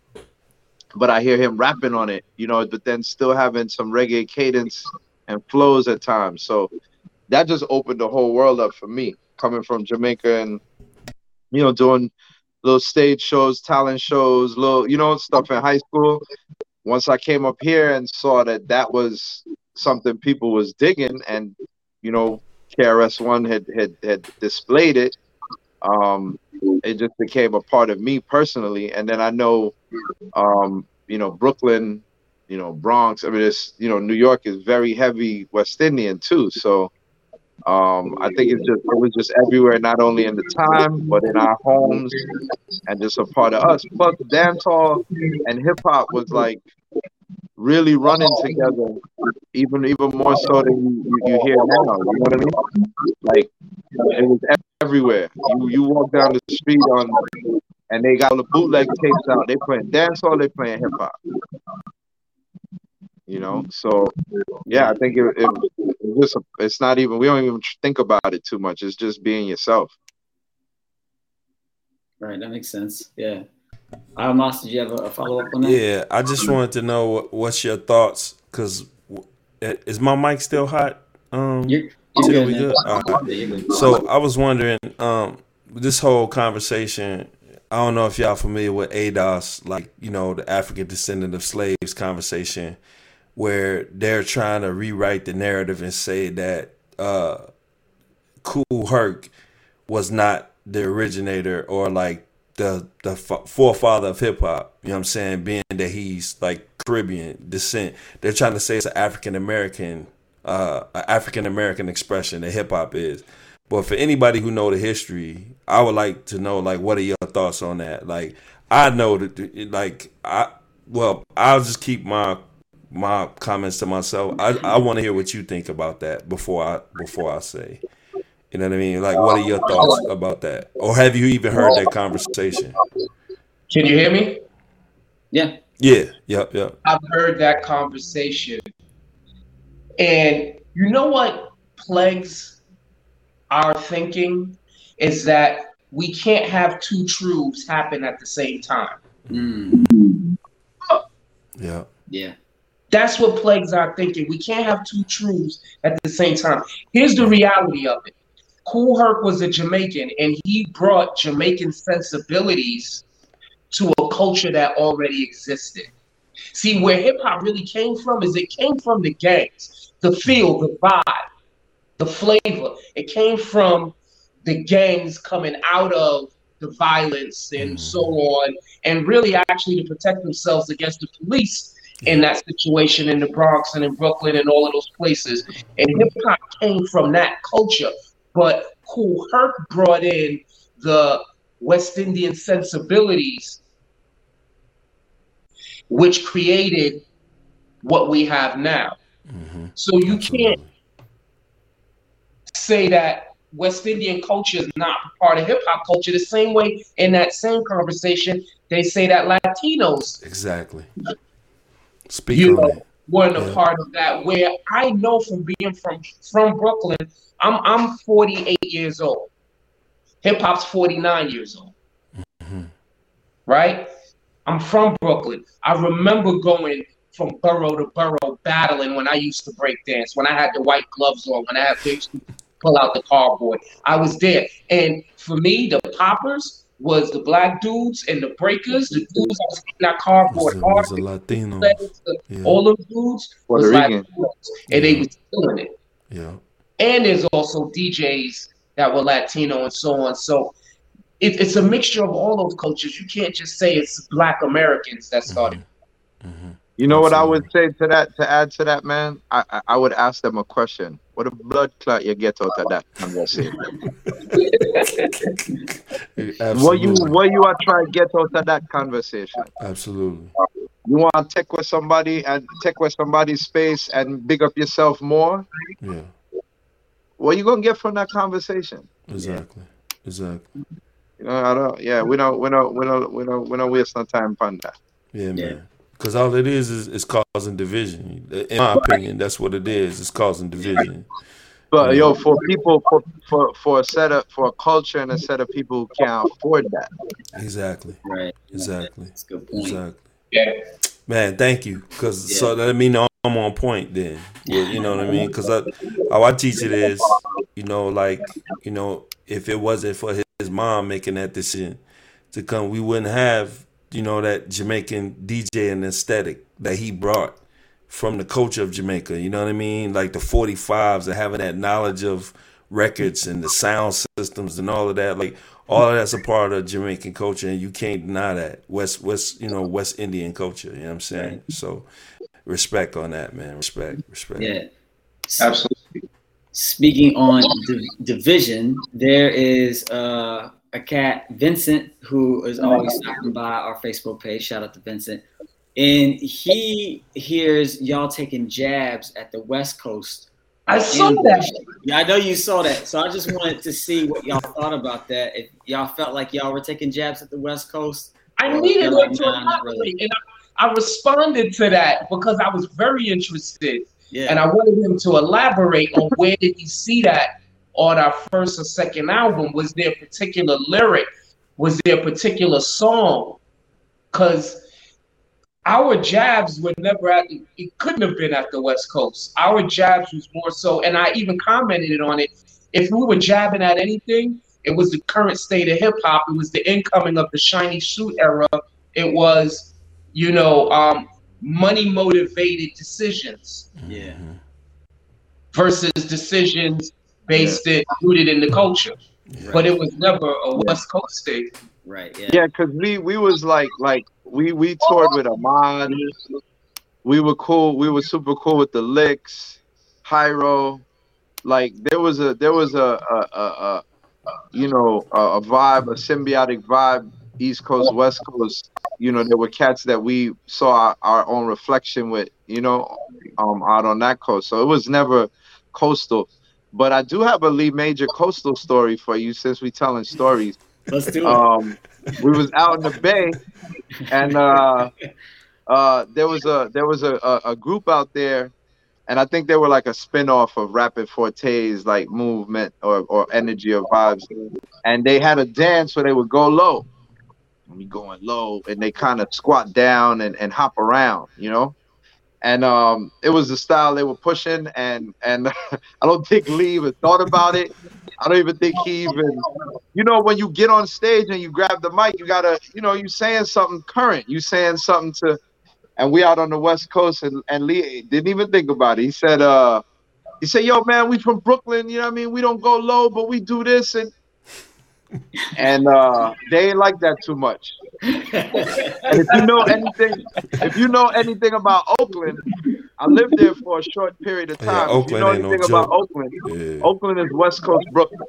but I hear him rapping on it, you know, but then still having some reggae cadence and flows at times. So that just opened the whole world up for me, coming from Jamaica and you know, doing little stage shows, talent shows, little, you know, stuff in high school. Once I came up here and saw that that was something people was digging, and you know, KRS One had had had displayed it. Um, it just became a part of me personally, and then I know, um, you know, Brooklyn, you know, Bronx. I mean, it's you know, New York is very heavy West Indian too, so um, I think it's just it was just everywhere, not only in the time, but in our homes, and just a part of us. Plus, dancehall and hip hop was like really running together, even even more so than you, you, hear now. You know what I mean? Like it was everywhere. You you walk down the street on, and they got the bootleg tapes out. They playing dancehall, they playing hip hop you know? So yeah i think it, it, it just it's not even we don't even think about it too much. It's just being yourself. Right that makes sense. Yeah. Uh, Mos, did you have a follow-up on that? Yeah i just wanted to know what's your thoughts? Because is my mic still hot? Um you're, you're good, good? so i was wondering um this whole conversation I don't know if y'all familiar with ADOS, like you know the African descendant of slaves conversation where they're trying to rewrite the narrative and say that uh, Kool Herc was not the originator or like the the forefather of hip hop. You know what I'm saying? Being that he's like Caribbean descent, they're trying to say it's an African American, uh, African American expression that hip hop is. But for anybody who know the history, I would like to know like what are your thoughts on that? Like I know that like I well I'll just keep my my comments to myself. I, I want to hear what you think about that before I before I say. You know what I mean? Like, what are your thoughts about that? Or have you even heard that conversation? Can you hear me? Yeah. Yeah. Yep. Yep. I've heard that conversation, and you know what plagues our thinking is that we can't have two truths happen at the same time. Mm. Yeah. Yeah. That's what plagues our thinking. We can't have two truths at the same time. Here's the reality of it. Kool Herc was a Jamaican, and he brought Jamaican sensibilities to a culture that already existed. See, where hip hop really came from is it came from the gangs, the feel, the vibe, the flavor. It came from the gangs coming out of the violence and mm. so on, and really actually to protect themselves against the police in that situation in the Bronx and in Brooklyn and all of those places. And hip hop came from that culture. But Kool Herc brought in the West Indian sensibilities, which created what we have now. Mm-hmm. So you Absolutely. can't say that West Indian culture is not part of hip hop culture the same way in that same conversation they say that Latinos exactly Speak you know, it. weren't yeah. a part of that. Where I know from being from from Brooklyn, I'm I'm 48 years old. Hip hop's 49 years old. Mm-hmm. Right? I'm from Brooklyn. I remember going from borough to borough battling when I used to break dance, when I had the white gloves on, when I had to pull out the cardboard. I was there. And for me, the poppers was the black dudes and the breakers, the dudes that was in that cardboard Was art, a, was a Latino. Yeah. all those dudes Puerto was Rican. Latinos, and they was doing it. Yeah. And there's also DJs that were Latino and so on. So it, it's a mixture of all those cultures. You can't just say it's Black Americans that started. Mm-hmm. You know what I would say to that? To add to that, man, I I, I would ask them a question. What a blood clot you get out of that conversation? Absolutely. What you what you are trying to get out of that conversation? Absolutely. You want to take with somebody and take with somebody's space and big up yourself more? Yeah. What you gonna get from that conversation? Exactly. Exactly. You know, I don't. Yeah, we don't. We don't. We don't. We don't. We don't waste no time on that. Yeah, Yeah. Man. Because all it is is is causing division. In my opinion, that's what it is. It's causing division. But yo, for people, for for for a set of for a culture and a set of people who can't afford that. Exactly. Right. Exactly. That's a good point. Exactly. Yeah. Man, thank you. Because Yeah. so that mean I'm on point then. Well, you know what I mean? Because I, how I teach it is, you know, like you know, if it wasn't for his, his mom making that decision to come, we wouldn't have you know that Jamaican DJ and aesthetic that he brought from the culture of Jamaica. You know what I mean? Like the 45s and having that knowledge of records and the sound systems and all of that. Like all of that's a part of Jamaican culture, and you can't deny that West West you know West Indian culture. You know what I'm saying? So respect on that, man. Respect, respect. Yeah. Absolutely. Speaking on di- division, there is uh, a cat, Vincent, who is oh always stopping by our Facebook page. Shout out to Vincent. And he hears y'all taking jabs at the West Coast. I saw that. Yeah, I know you saw that. So I just wanted to see what y'all thought about that. If y'all felt like y'all were taking jabs at the West Coast. I needed like, to nah, really. and I, I responded to that because I was very interested, Yeah. and I wanted him to elaborate on where did he see that on our first or second album. Was there a particular lyric? Was there a particular song? Because our jabs were never at it couldn't have been at the West Coast. Our jabs was more so, and I even commented on it. If we were jabbing at anything, it was the current state of hip hop. It was the incoming of the shiny suit era. It was, you know, um, money motivated decisions Yeah. Mhm. versus decisions based it rooted in the culture. But it was never a West Coast thing. Right. Yeah. Yeah, cause we we was like like we we toured with Ahmad. We were cool. We were super cool with the Liks, Hiero. Like there was a there was a a, a, a you know a, a vibe, a symbiotic vibe, East Coast, West Coast. You know there were cats that we saw our, our own reflection with. You know, um, out on that coast. So it was never coastal. But I do have a Lee Majors coastal story for you since we're telling stories Let's do it. um, we was out in the bay, and uh, uh, there was a there was a, a, a group out there, and I think they were like a spin-off of Rappin' 4-Tay's like movement or, or energy or vibes, and they had a dance where they would go low, and we going low, and they kind of squat down and, and hop around, you know. And um, it was the style they were pushing, and and I don't think Lee even thought about it. I don't even think he even you know, when you get on stage and you grab the mic, you gotta, you know, you saying something current. You saying something to, and we out on the West Coast, and, and Lee didn't even think about it. He said, uh, he said, yo, man, we from Brooklyn, you know what I mean? We don't go low, but we do this, and and uh, they ain't like that too much. And if you know anything, if you know anything about Oakland, I lived there for a short period of Yeah, time. if you know ain't no anything about. Oakland, Yeah. Oakland is West Coast Brooklyn.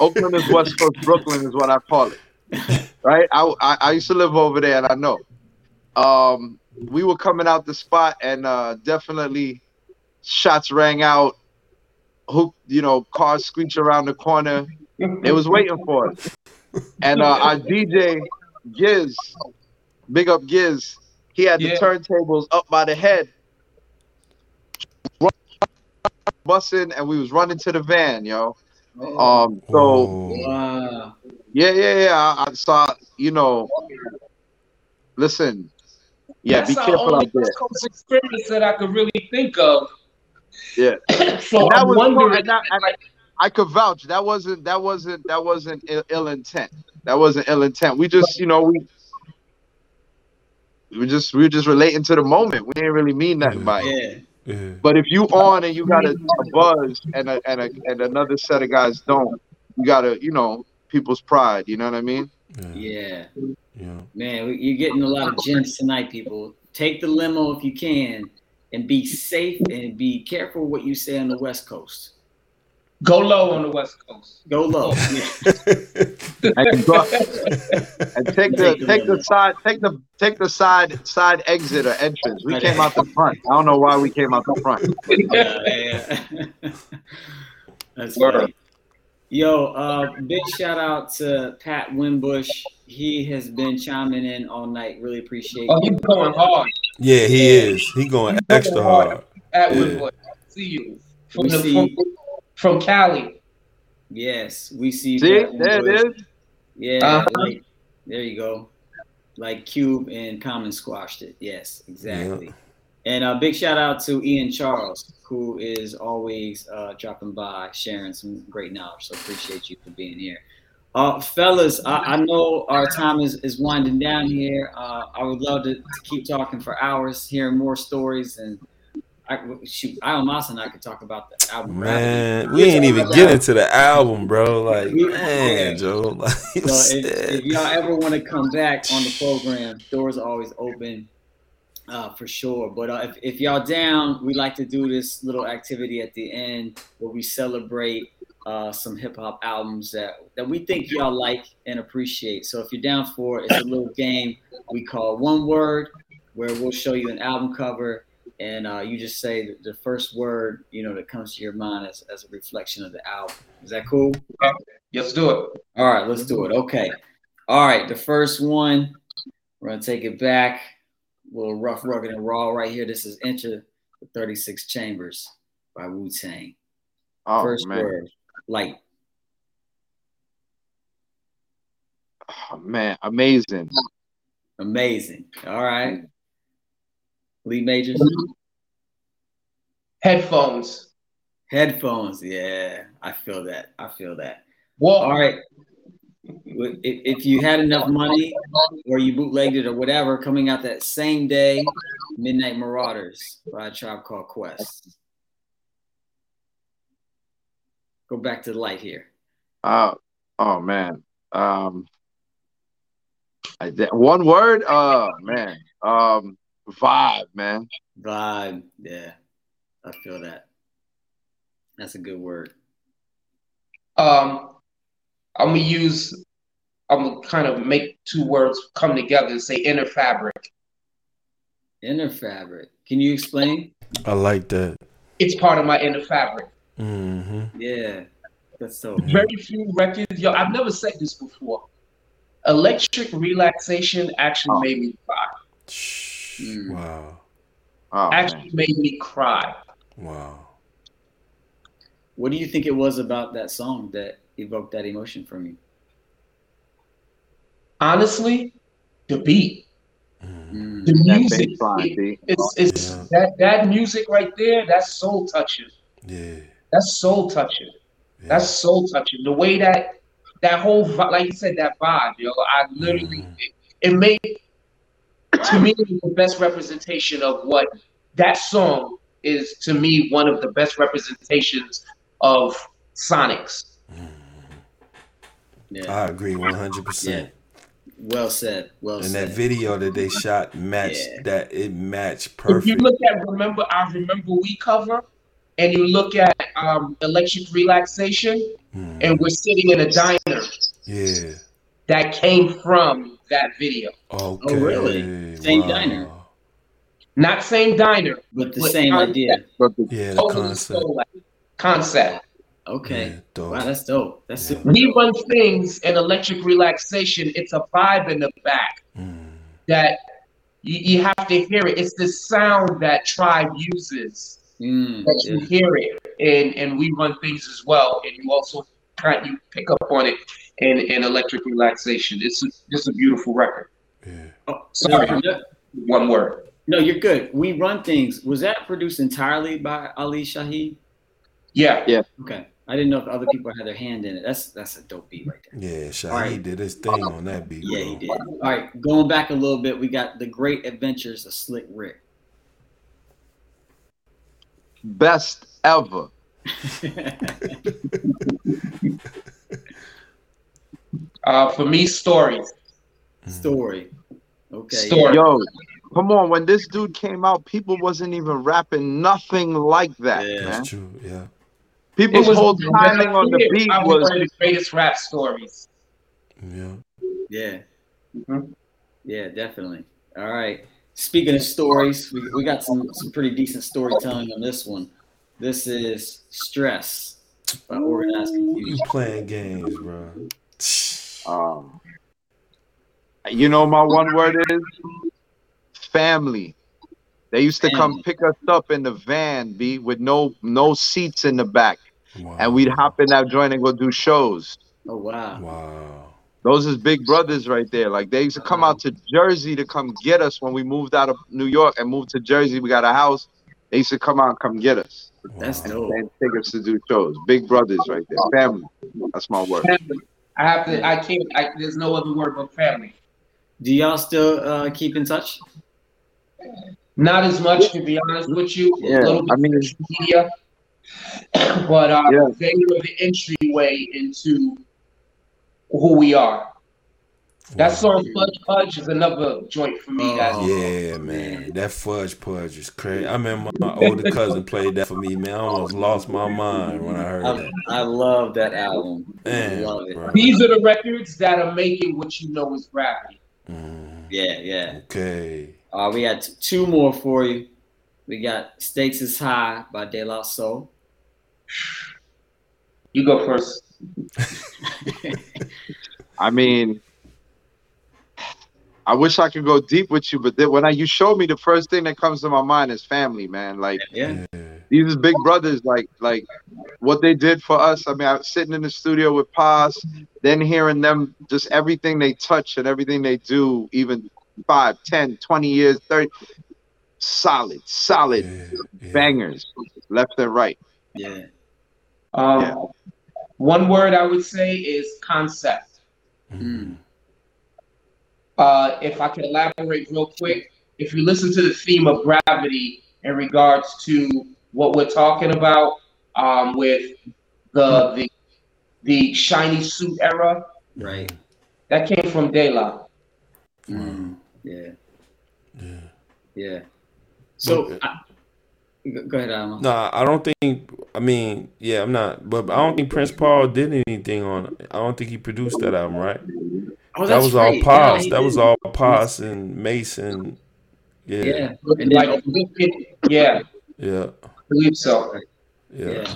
Oakland is West Coast Brooklyn is what I call it. Right? I, I I used to live over there and I know. Um we were coming out the spot and uh definitely shots rang out. Hoop, you know, cars screech around the corner. They was waiting for us. And uh our DJ Giz, big up Giz, he had the Yeah. turntables up by the head. Bussing and we was running to the van, yo. Um, so Oh. Wow. yeah, yeah, yeah. I, I saw, you know. Listen, yeah, That's be our careful only out there. West Coast experience that I could really think of. Yeah, so And that I'm was wondering, and that- and I could vouch that wasn't that wasn't that wasn't Ill, ill intent. that wasn't ill intent. We just, you know, we we just we were just relating to the moment. We didn't really mean nothing by it. Yeah. Yeah. But if you on and you got a, a buzz and a, and a, and another set of guys don't, you gotta, you know, people's pride. You know what I mean? Yeah. Yeah. Yeah. Man, you're getting a lot of gems tonight, people. Take the limo if you can and be safe and be careful what you say on the West Coast. Go low on the West Coast. Go low. Yeah. And, go, and take the take the side take the take the side side exit or entrance. We came out the front. I don't know why we came out the front. Yeah, yeah. That's funny. Yo, uh, big shout out to Pat Wimbush. He has been chiming in all night. Really appreciate Oh, it. he's going hard Yeah, he is. He going extra hard. at Yeah. Woodward. See you from We the see- from, from Cali. Yes, we see. See, there it is. Yeah, Uh-huh. like, there you go. Like Cube and Common squashed it. Yes, exactly. And a big shout out to Ian Charles, who is always uh, dropping by, sharing some great knowledge. So appreciate you for being here. Uh, fellas, I, I know our time is, is winding down here. Uh, I would love to, to keep talking for hours, hearing more stories. And I, shoot, I almost and I could talk about the album. Man, we ain't even get into the album, bro. Like, man, Joe. Like, So if, if y'all ever want to come back on the program, doors are always open uh, for sure. But uh, if, if y'all down, we like to do this little activity at the end where we celebrate uh, some hip hop albums that, that we think y'all like and appreciate. So if you're down for it, it's a little game we call One Word, where we'll show you an album cover and uh, you just say the- the first word you know that comes to your mind as, as a reflection of the album. Is that cool? Let's do it. All right, let's do it. Okay. All right, the first one, we're gonna take it back. A little rough, rugged, and raw right here. This is Enter the 36 Chambers by Wu Tang. Oh First man, word, light. oh, man, amazing. Amazing. All right. Lee Majors. Headphones. Headphones. Yeah, I feel that. I feel that. Wall. All right. If, if you had enough money or you bootlegged it or whatever, coming out that same day, Midnight Marauders by a tribe called Quest. Go back to the light here. Uh, oh man. Um, I, did- one word. Oh man. Um, vibe, man. Vibe. Yeah, I feel that. That's a good word. Um, I'm gonna use. I'm gonna kind of make two words come together and say inner fabric. Inner fabric. Can you explain? I like that. It's part of my inner fabric. Mm-hmm. Yeah, that's so. Very few records. Yo, I've never said this before. Electric relaxation actually Oh. made me cry. Mm. Wow. Oh Actually man. made me cry. Wow. What do you think it was about that song that evoked that emotion from you? Honestly, the beat, Mm. the music. Line, it's it's Yeah. that that music right there. That's soul touching. Yeah. That's soul touching. yeah. That's soul touching. The way that that whole like you said that vibe, yo. I literally Mhm. it, it made to me the best representation of what that song is to me one of the best representations of Sonics. Yeah. I agree 100%. Well said. Well said. And said. that video that they shot matched Yeah. that it matched perfect. If you look at remember I remember we cover and you look at um, electric relaxation Mm. and we're sitting in a diner Yeah. that came from that video. Okay. really? Same Wow. diner? Not same diner, But the But same concept. idea. But the, Yeah, the concept. concept. Okay. Yeah, dope. Wow, that's dope. That's Yeah. super. We run things in electric relaxation. It's a vibe in the back Mm. that you, you have to hear it. It's the sound that Tribe uses Mm, that you yeah. hear it, and and we run things as well. And you also kind you pick up on it in, in electric relaxation. It's a, it's a beautiful record. Yeah. Oh, Sorry. no, no, One word. no, you're good. We run things. Was that produced entirely by Ali Shaheed? Yeah. Yeah. Okay. I didn't know if other people had their hand in it. That's that's a dope beat right there. Yeah, Shaheed right. did his thing on that beat. Yeah, bro. he did. All right, going back a little bit, we got the Great Adventures of Slick Rick. Best ever. uh, for me, stories. Story. Okay. Story. Yo, come on. When this dude came out, people wasn't even rapping nothing like that. Yeah, man. that's true. Yeah. People's whole timing on the beat was one of the greatest rap stories. Yeah. Yeah. Mm-hmm. Yeah, definitely. All right. Speaking of stories, we, we got some, some pretty decent storytelling on this one. This is Stress by Organized Konfusion. You playing games, bro. Um, you know my one word is family. They used to come pick us up in the van, B, with no no seats in the back. Wow. And we'd hop in that joint and go do shows. Oh wow. Wow. Those is big brothers right there. Like they used to come out to Jersey to come get us when we moved out of New York and moved to Jersey. We got a house. They used to come out and come get us. That's dope. And take us to do shows. Big brothers right there. Family. That's my word. Family. I have to. I can't. I, there's no other word but family. Do y'all still uh, keep in touch? Not as much, to be honest with you. Yeah, I mean, media, but uh, yeah. they were the entryway into who we are. That song Fudge Pudge is another joint for me. Oh, yeah, man. That Fudge Pudge is crazy. I remember my older cousin played that for me, man. I almost lost my mind when I heard I, that. I love that album. Man, love it. bro. These are the records that are making what you know is gravity. Mm, Yeah, yeah. okay. Uh, we got two more for you. We got Stakes is High by De La Soul. You go first. I mean, I wish I could go deep with you, but then when I you show me the first thing that comes to my mind is family, man. Like Yeah. these big brothers, like like what they did for us. I mean, I was sitting in the studio with Pos, then hearing them just everything they touch and everything they do, even five, 10, 20 years, 30, solid, solid Yeah, yeah. bangers, left and right. Yeah. Um, Yeah. One word I would say is concept. Mm. Uh, if I can elaborate real quick, if you listen to the theme of gravity in regards to what we're talking about um, with the the the shiny suit era, Right. that came from De La. Mm. Yeah. Yeah. Yeah. So, But- I, go go ahead, Alma. No, I don't think. I mean, yeah, I'm not. But I don't think Prince Paul did anything on. I don't think he produced that album, right? Oh, that was right. all Pos. Yeah, he that was all Pos and Maseo. Yeah, Yeah. yeah, And then, Like, yeah, yeah, I believe so. yeah.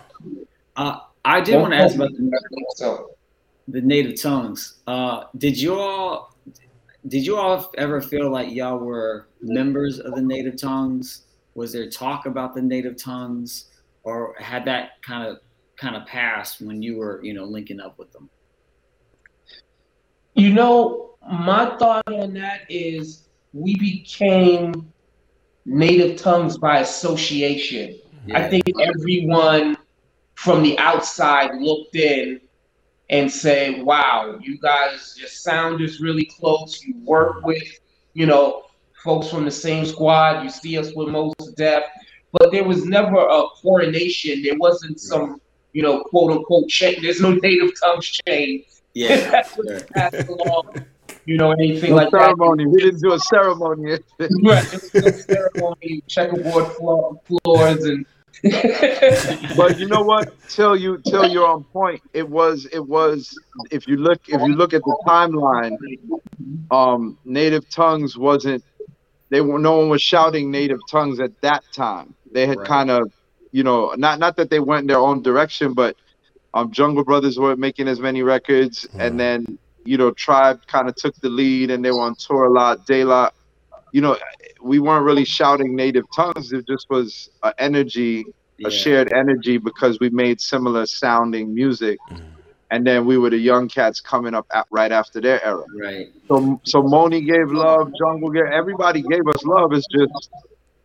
Uh, I did want to ask about the, so. the native tongues. Uh, did you all did you all ever feel like y'all were members of the native tongues? Was there talk about the native tongues, or had that kind of kind of passed when you were you know linking up with them? You know, my thought on that is we became native tongues by association. I think everyone from the outside looked in and said, wow, you guys, your sound is really close. You work with, you know, folks from the same squad. You see us with Mos Def. But there was never a coronation. There wasn't some, you know, quote unquote chain. There's no native tongues chain. Yeah, that was passed along, you know, anything No like ceremony. We didn't do a ceremony. Right. No ceremony, checkerboard floor, floors, and but you know what? Till you till you're on point. It was it was if you look if you look at the timeline, um, native tongues wasn't they were no one was shouting native tongues at that time. They had Right. kind of you know not not that they went in their own direction, but um, Jungle Brothers weren't making as many records, Right. and then you know Tribe kind of took the lead, and they were on tour a lot. De La, you know, we weren't really shouting native tongues. It just was an energy yeah. a shared energy because we made similar sounding music Mm. and then we were the young cats coming up at, right after their era right. so so Monie gave love jungle gave everybody gave us love it's just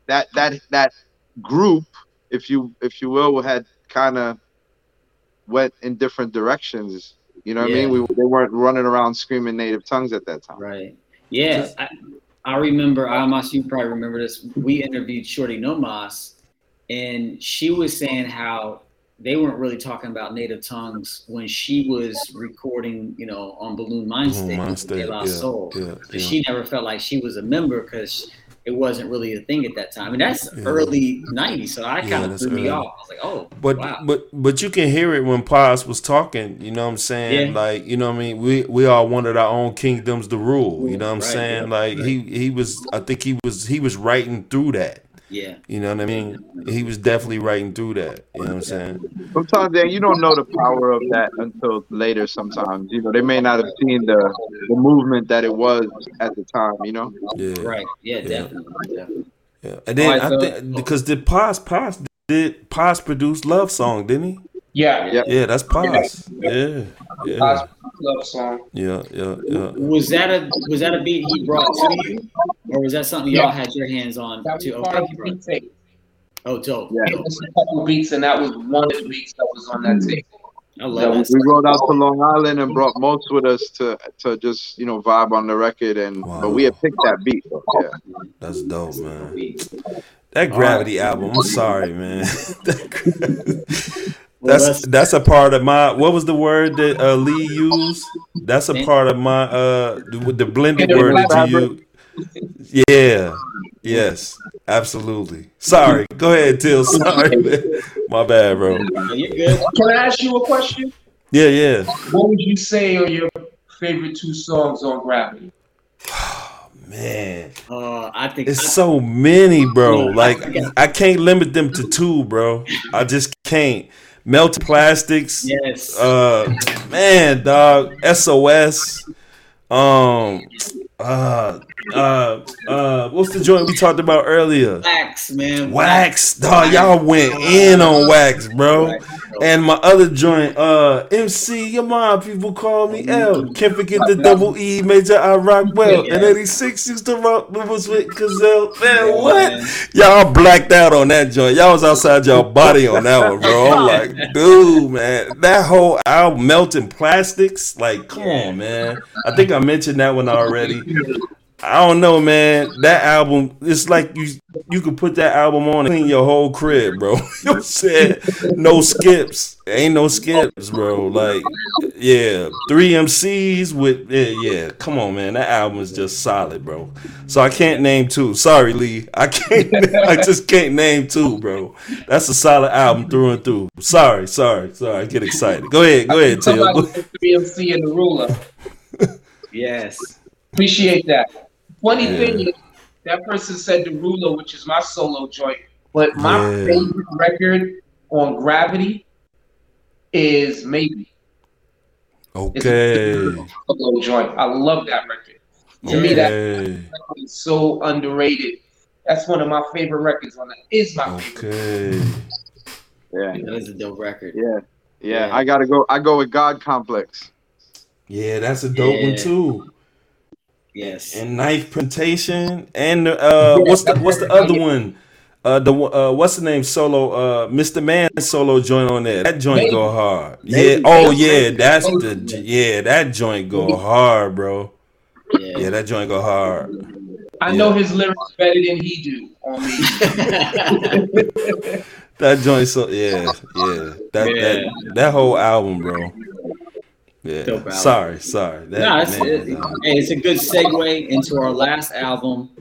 that that that group if you if you will had kind of went in different directions. You know what yeah. I mean? We they weren't running around screaming native tongues at that time. Right. Yeah. I, remember. I remember Almas, you probably remember this. We interviewed Shorty No Mas, and she was saying how they weren't really talking about native tongues when she was recording, you know, on Buhloone Mindstate, Mind State De La yeah, Soul. Yeah, yeah. She never felt like she was a member because it wasn't really a thing at that time. And that's yeah. early '90s, so I kind of threw early. me off. I was like, "Oh, but wow. but but you can hear it when Pos was talking. You know what I'm saying? Yeah. Like you know what I mean. We we all wanted our own kingdoms to rule. You know what I'm right, saying? Yeah, like he he was. I think he was he was writing through that. Yeah. You know what I mean? He was definitely writing through that. You know what I'm saying? Sometimes then you don't know the power of that until later sometimes. You know, they may not have seen the the movement that it was at the time, you know? Yeah. Right. Yeah, yeah. definitely. definitely. Yeah. And then right, I so, think because did Pos Pos did Pos produce Love Song, didn't he? Yeah. Yeah, yeah that's Pos. Yeah. Yeah. Love song. Yeah, yeah, yeah. Was that a was that a beat he brought to you, or was that something y'all had your hands on that too? Okay, Oh, dope. Yeah, dope. a couple beats, and that was one of the beats that was on that tape. I love yeah, we rode out to Long Island and brought most with us to to just you know vibe on the record, and wow. but we had picked that beat. Yeah, that's dope, man. That Gravity right. album. I'm sorry, man. that's that's a part of my. What was the word that uh, Lee used? That's a part of my uh the, the blended word that you use. Yeah. Yes. Absolutely. Sorry. Go ahead, Till. Sorry. Man. My bad, bro. Can I ask you a question? Yeah, yeah. What would you say are your favorite two songs on Gravity? man. Uh, I think it's I, so many, bro. like I can't limit them to two, bro. I just can't. Melted plastics. Yes. Uh, man, dog. SOS. Um. Uh. Uh. Uh. What's the joint we talked about earlier? Wax, man. Wax, dog. Y'all went in on wax, bro. And my other joint, uh, MC, your mom, people call me L. Can't forget the double E, major I rock well. And 86 used to rock was with Cazell. Man, what? Y'all blacked out on that joint. Y'all was outside y'all body on that one, bro. I'm like, dude, man, that whole album, Melting Plastics, like, come on, man. I think I mentioned that one already. I don't know, man. That album, it's like you you could put that album on and clean your whole crib, bro. you what No skips. Ain't no skips, bro. Like, yeah. Three MCs with yeah, yeah. Come on, man. That album is just solid, bro. So I can't name two. Sorry, Lee. I can't I just can't name two, bro. That's a solid album through and through. Sorry, sorry, sorry. I get excited. Go ahead, go ahead, Tim. Three MC and the ruler. yes. Appreciate that. Funny yeah. thing is, that person said The Ruler, which is my solo joint. But my yeah. favorite record on Gravity is maybe. Okay. Solo joint. I love that record. To okay. me, that is so underrated. That's one of my favorite records on that. Is my okay. favorite. Yeah. That is a dope record. Yeah. yeah. Yeah. I gotta go. I go with God Complex. Yeah, that's a dope yeah. one too. Yes. And knife presentation and uh what's the what's the other one? Uh the uh what's the name solo uh Mr. Man solo joint on there. That joint go hard. Yeah. Oh yeah, that's the yeah, that joint go hard, bro. Yeah, yeah that joint go hard. I yeah. know his lyrics better than he do on me. that joint so yeah, yeah. That yeah. that that whole album, bro. Yeah. Sorry, sorry. That, no, it's, it, hey, it's a good segue into our last album,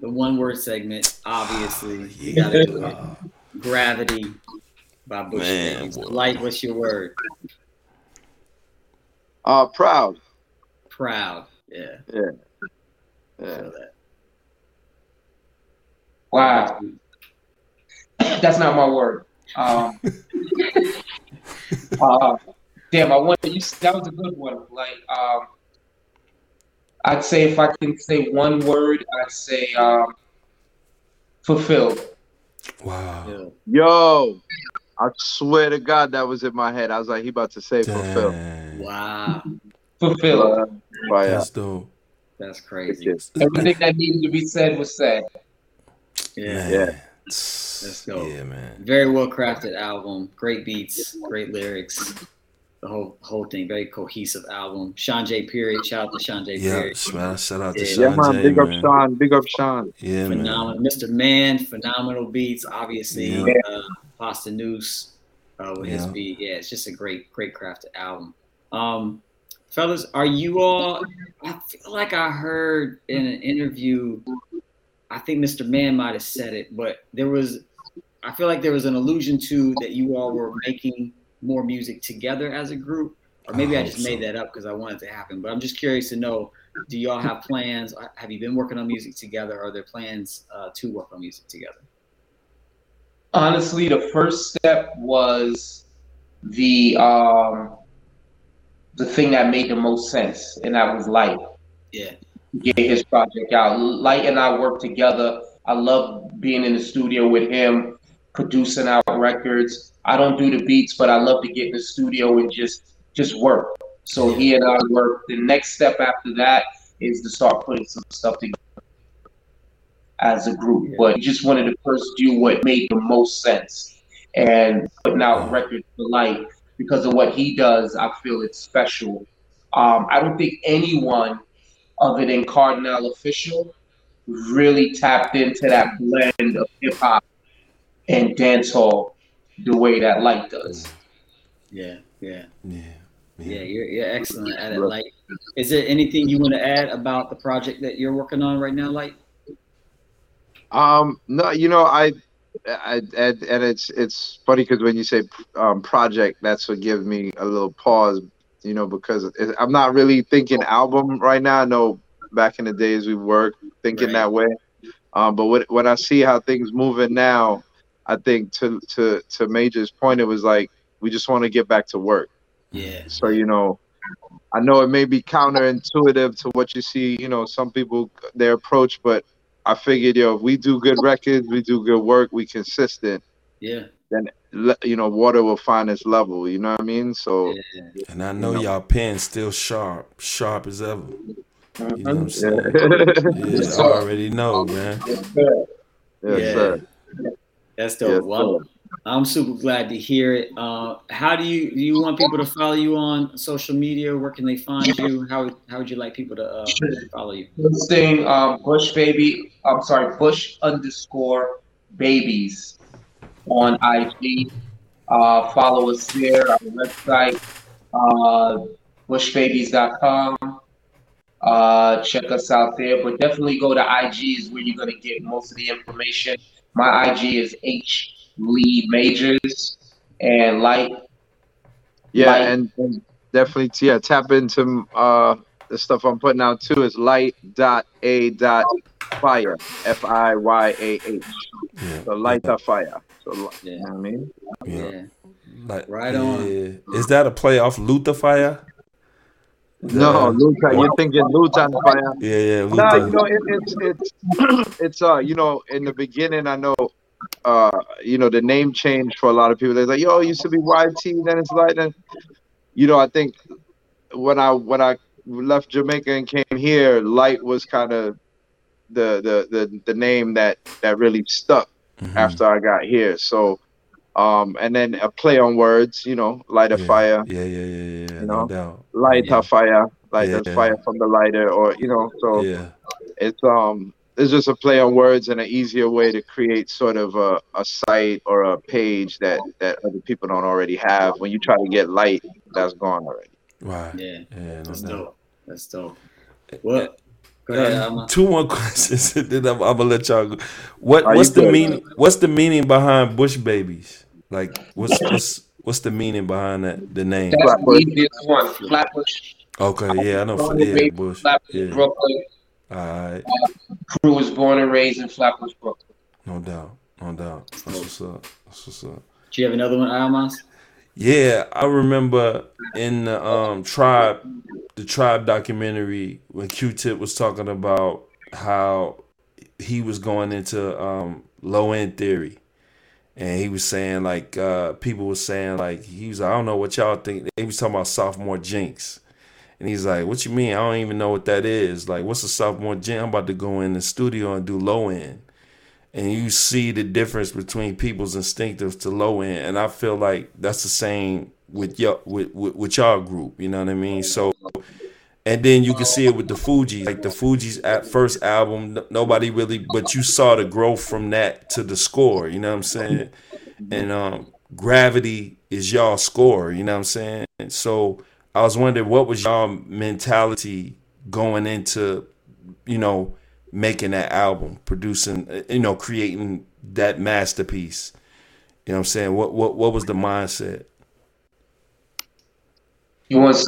the one word segment. Obviously, you gotta do it. Gravity by Bush. Man, Light, what's your word? Uh, proud. Proud. Yeah. Yeah. Yeah. Wow. That's not my word. Um, uh, Damn, I want you. That was a good one. Like, um, I'd say if I can say one word, I'd say um, fulfilled. Wow. Yo, I swear to God, that was in my head. I was like, he about to say Dang. fulfilled. Wow. Fulfilled. Uh, That's dope. That's crazy. Everything that needed to be said was said. Yeah. Yeah. Let's go. Yeah, man. Very well crafted album. Great beats, great lyrics. The whole whole thing, very cohesive album. Sean J. Period. Shout out to Sean J. Yeah, Period. man. Shout out to Yeah. Sean Yeah, man. J, Big up man. Sean. Big up Sean. Yeah, man. Mr. Man, phenomenal beats. Obviously, Yeah. uh, Posdnuos uh, with his beat. Yeah, it's just a great, great crafted album. Um, fellas, are you all? I feel like I heard in an interview. I think Mr. Man might have said it, but there was. I feel like there was an allusion to that you all were making more music together as a group, or maybe I, I just hope made that up because I wanted it to happen. But I'm just curious to know: Do y'all have plans? Have you been working on music together? Are there plans uh, to work on music together? honestly, the first step was the um, the thing that made the most sense, and that was Light. Yeah. Get his project out. Light and I work together. I love being in the studio with him, producing out records. I don't do the beats, but I love to get in the studio and just just work. So he and I work. The next step after that is to start putting some stuff together as a group. But just wanted to first do what made the most sense and putting out records for light because of what he does. I feel it's special. Um, I don't think anyone other than Kardinal Offishall really tapped into that blend of hip hop and dancehall the way that Light does. Yeah, yeah, Yeah. yeah. You're you're excellent at it. Like, is there anything you want to add about the project that you're working on right now? Like, Um, no, you know, I, I, and, and it's it's funny because when you say um, project, that's what gives me a little pause, you know, because it, I'm not really thinking album right now. I know back in the days we worked thinking Right. that way, um, but when when I see how things moving now, I think to to to Major's point, it was like we just want to get back to work. yeah, So you know, I know it may be counterintuitive to what you see, you know, some people their approach, but I figured, yo, if we do good records, we do good work, we consistent, yeah, Then you know, water will find its level. You know what I mean? So yeah. And I know You know. y'all pen still sharp, sharp as ever. You know what I'm saying? Yeah, I already know, man. yes, Yeah. sir. That's dope. Yes, well, I'm super glad to hear it. Uh, how do you do you want people to follow you on social media? Where can they find you? How how would you like people to uh, follow you? This thing, um, Bush baby. I'm sorry, Bush underscore babies on IG. Uh, follow us there. Our website, uh, bushbabies.com. Uh, check us out there, but definitely go to IG is where you're gonna get most of the information. My IG is H Lee Majors and like Yeah, Light. and, and definitely, yeah, tap into uh the stuff I'm putting out too. Is light dot a dot fire f i y a h. Yeah. So light dot fire. So Yeah. you know what I mean? Yeah. Yeah, Like, Right on. yeah. Is that a play off Luther Fire? No, Luta, you're thinking Lutan Fyah. Yeah, yeah, Luther. No, you know it, it's it's it's uh you know in the beginning I know uh you know the name changed for a lot of people. They're like, yo, it used to be YT, then it's like then you know I think when I when I left Jamaica and came here, Light was kind of the, the the the name that that really stuck Mhm. after I got here. So um and then a play on words, you know, light a yeah. fire, Yeah, yeah, yeah, yeah. You no know? doubt. light Yeah. a fire, like Yeah. the fire from the lighter, or you know, so Yeah. it's um it's just a play on words and an easier way to create sort of a, a site or a page that that other people don't already have when you try to get light that's gone already Right. yeah. Yeah, no That's doubt. dope. That's dope. Well, go ahead, Uh, two more questions, and then I'm, I'm gonna let y'all go. What Are what's the good? meaning? What's the meaning behind Bush Babees? Like, what's what's what's the meaning behind that the name? that's the easiest one. Flatbush, Okay, yeah, I know. Born and Yeah, raised Bush. Flatbush, Yeah, Brooklyn. all right, Crew was born and raised in Flatbush, Brooklyn. no doubt, no doubt. That's what's up. That's what's up. Do you have another one, Iomos? Yeah, I remember in the um tribe, the tribe documentary when Q-Tip was talking about how he was going into um low end theory, and he was saying like uh people were saying like he was I don't know what y'all think. He was talking about sophomore jinx, and he's like, "What you mean? I don't even know what that is. Like, what's a sophomore jinx? I'm about to go in the studio and do low end." And you see the difference between people's instinctive to low end and i feel like that's the same with your with, with, with y'all group you know what i mean so and then you can see it with the Fugees. Like the Fugees at first album, nobody really, but you saw the growth from that to the score. You know what I'm saying? And um, Gravity is y'all score. You know what I'm saying? And So I was wondering what was y'all mentality going into, you know, making that album, producing, uh, you know, creating that masterpiece. You know what I'm saying? What what what was the mindset? It was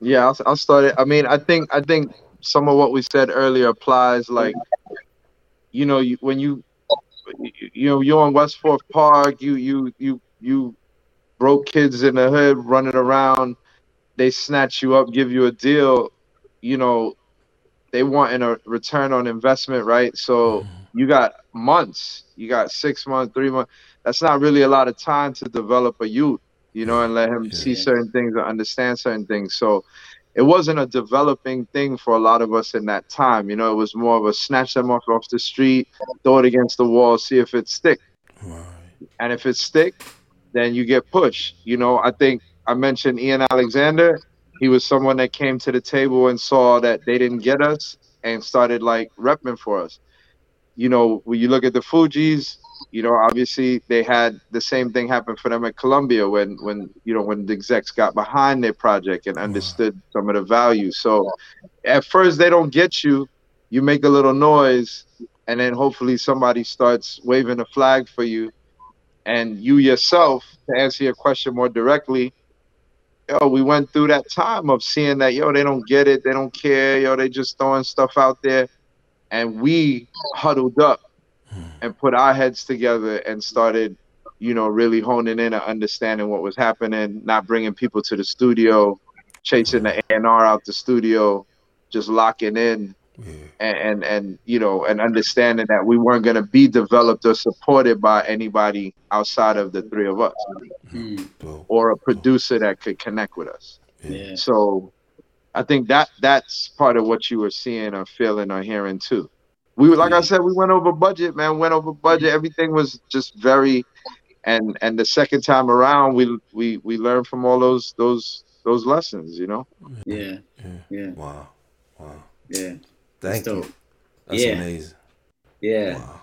yeah, I'll, I'll start it. I mean, I think I think some of what we said earlier applies. Like, you know, you, when you you know you're on West Fork Park, you you you you broke kids in the hood running around. They snatch you up, give you a deal. You know, they want a return on investment, right? So mm-hmm. you got months, you got six months, three months. That's not really a lot of time to develop a youth you know, and let him yeah. see certain things or understand certain things. So it wasn't a developing thing for a lot of us in that time. You know, it was more of a snatch them off off the street, throw it against the wall, see if it stick. Right. And if it stick, then you get pushed. You know, I think I mentioned Ian Alexander. He was someone that came to the table and saw that they didn't get us and started like repping for us. You know, when you look at the Fugees, you know, obviously they had the same thing happen for them at Columbia when when you know when the execs got behind their project and understood some of the value. So at first they don't get you, you make a little noise, and then hopefully somebody starts waving a flag for you, and you yourself to answer your question more directly. Yo, we went through that time of seeing that yo they don't get it, they don't care, yo they just throwing stuff out there, and we huddled up hmm. and put our heads together and started, you know, really honing in and understanding what was happening, not bringing people to the studio, chasing the A&R out the studio, just locking in yeah. and, and, and you know and understanding that we weren't going to be developed or supported by anybody outside of the three of us mm. or a producer that could connect with us yeah. so i think that that's part of what you were seeing or feeling or hearing too we like I said, we went over budget, man. Went over budget. Everything was just very, and and the second time around, we we we learned from all those those those lessons, you know. Yeah, yeah. yeah. Wow, wow. Yeah. Thank you. That's yeah. amazing. Yeah. Wow.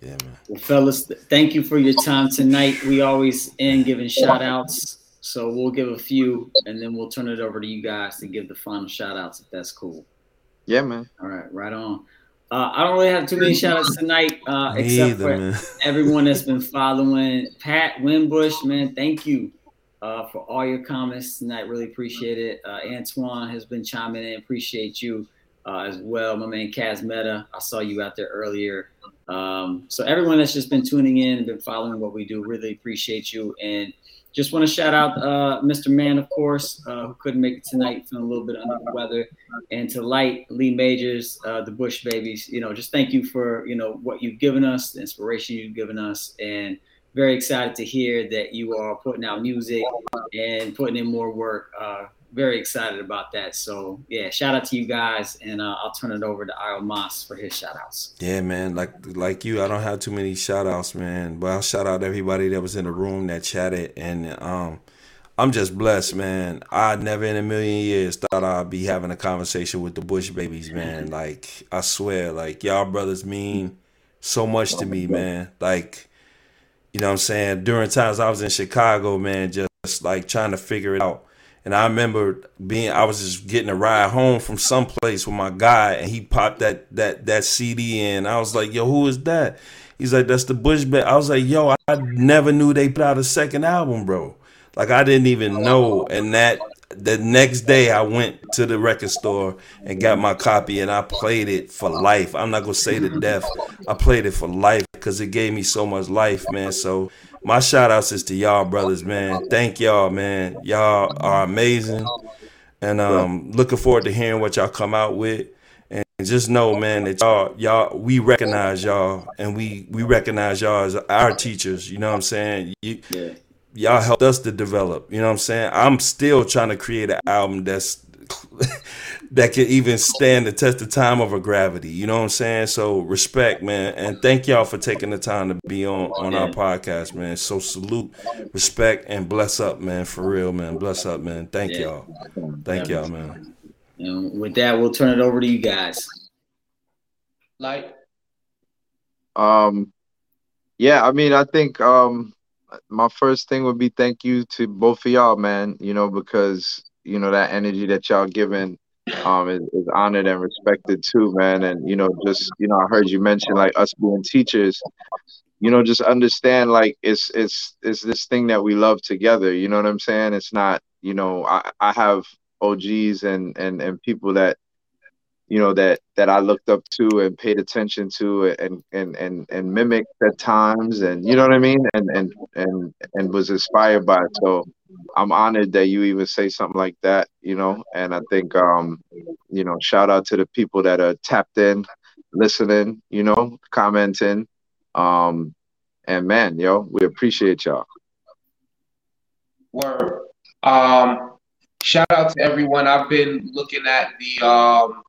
Yeah, man. Well, fellas, thank you for your time tonight. We always end giving shout outs. So we'll give a few and then we'll turn it over to you guys to give the final shout outs if that's cool. Yeah, man. All right, right on. Uh, I don't really have too many shout outs tonight, uh, except either, for everyone that's been following. Pat Winbush, man, thank you uh, for all your comments tonight. Really appreciate it. Uh, Antoine has been chiming in. Appreciate you uh, as well. My man Kaz Meta, I saw you out there earlier. Um, so everyone that's just been tuning in and been following what we do, really appreciate you. And just want to shout out uh, Mr. Man, of course, uh, who couldn't make it tonight, feeling a little bit under the weather, and to Light, Lee Majors, uh, the Bush Babees. You know, just thank you for you know what you've given us, the inspiration you've given us, and very excited to hear that you are putting out music and putting in more work. Very excited about that. So yeah, shout out to you guys, and uh, I'll turn it over to Iomos for his shout outs. Yeah, man. Like like you, I don't have too many shout outs, man. But I'll shout out everybody that was in the room that chatted, and um, I'm just blessed, man. I never in a million years thought I'd be having a conversation with the Bush Babees, man. Like I swear, like y'all brothers mean so much to me, man. Like. You know what I'm saying? During times I was in Chicago, man, just like trying to figure it out and I remember being, I was just getting a ride home from someplace with my guy, and he popped that that that CD in. I was like, "Yo, who is that?" He's like, "That's the Bush Band." I was like, "Yo, I never knew they put out a second album, bro. Like I didn't even know." And that the next day, I went to the record store and got my copy, and I played it for life. I'm not gonna say to death. I played it for life because it gave me so much life, man. So my shout outs is to y'all brothers, man. Thank y'all, man. Y'all are amazing. And um looking forward to hearing what y'all come out with. And just know, man, that y'all y'all we recognize y'all and we we recognize y'all as our teachers. You know what I'm saying? You, y'all helped us to develop. You know what I'm saying? I'm still trying to create an album that's that can even stand the test of time over gravity. You know what I'm saying? So respect, man, and thank y'all for taking the time to be on on our podcast, man. So salute, respect, and bless up, man. For real, man. Bless up, man. Thank yeah. y'all. Thank y'all, man. And with that, we'll turn it over to you guys. Like, um, yeah, I mean, I think um, my first thing would be thank you to both of y'all, man. You know, because you know that energy that y'all giving um is, is, honored and respected too, man. And you know, just you know, I heard you mention like us being teachers. You know, just understand like it's it's it's this thing that we love together. You know what I'm saying? It's not you know I I have OGs and and and people that you know that that I looked up to and paid attention to and and and and mimicked at times and you know what I mean and and and and was inspired by. So I'm honored that you even say something like that, you know. And I think um you know shout out to the people that are tapped in, listening, you know, commenting, um and man, yo, we appreciate y'all. Word. Um shout out to everyone. I've been looking at the um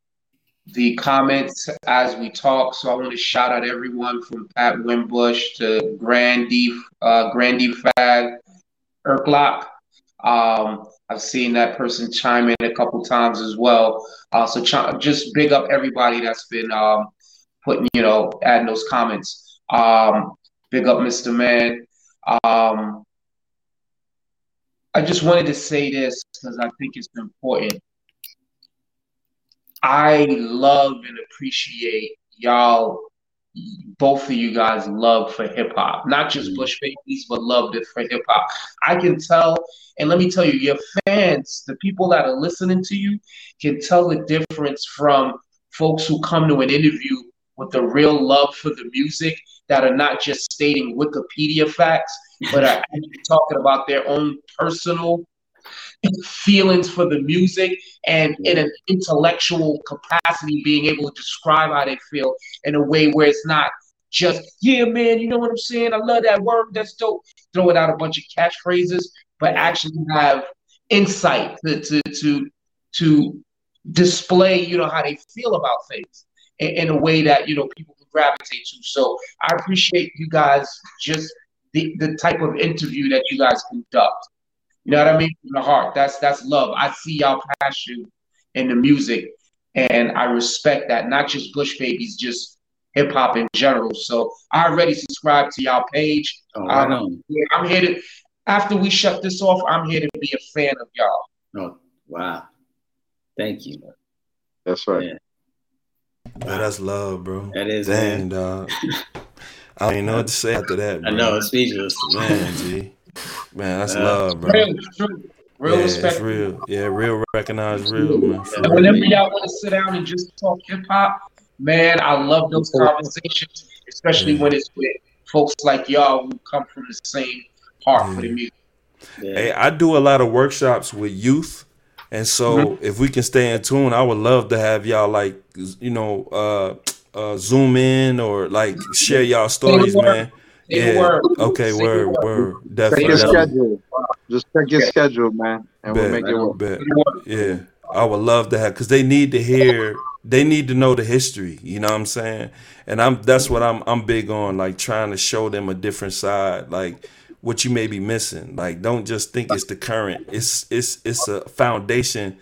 the comments as we talk. So I want to shout out everyone from Pat Wimbush to Grandy, uh, Grandy Fag, Erklock. Um, I've seen that person chime in a couple times as well. Uh, so ch- just big up everybody that's been um, putting, you know, adding those comments. Um, big up Mr. Man. Um, I just wanted to say this because I think it's important. I love and appreciate y'all, both of you guys' love for hip hop. Not just mm-hmm. Bush Babees, but loved it for hip hop. I can tell, and let me tell you, your fans, the people that are listening to you, can tell the difference from folks who come to an interview with a real love for the music that are not just stating Wikipedia facts, but are actually talking about their own personal feelings for the music and in an intellectual capacity being able to describe how they feel in a way where it's not just yeah man you know what i'm saying? I love that word that's dope. Throwing out a bunch of catchphrases but actually have insight to to to, to display you know how they feel about things in, in, a way that you know people can gravitate to. So i appreciate you guys just the, the type of interview that you guys conduct you know what I mean? From the heart. That's that's love. I see y'all passion in the music, and I respect that. Not just Bush Babees, just hip hop in general. So I already subscribe to y'all page. Oh, um, I'm here to. After we shut this off, I'm here to be a fan of y'all. Oh wow! Thank you. That's right. Yeah. Man, that's love, bro. That is. Dang, dog. I don't even know what to say after that. Bro. I know it's speechless. Man, G. Man, that's uh, love, bro. Real, real yeah, respect. It's real. Yeah, real recognize real, man. And whenever y'all want to sit down and just talk hip hop, man, I love those conversations, especially yeah. when it's with folks like y'all who come from the same heart yeah. for the music. Yeah. Hey, I do a lot of workshops with youth. And so mm-hmm. if we can stay in tune, I would love to have y'all like you know, uh uh zoom in or like share y'all stories, man yeah. Word. Okay, Say word, word, word. Definitely. Check your schedule. Just check your schedule, man, and bet, we'll make it work. Yeah, I would love to have because they need to hear. They need to know the history. You know what I'm saying? And I'm that's what I'm I'm big on, like trying to show them a different side, like what you may be missing. Like, don't just think it's the current. It's it's it's a foundation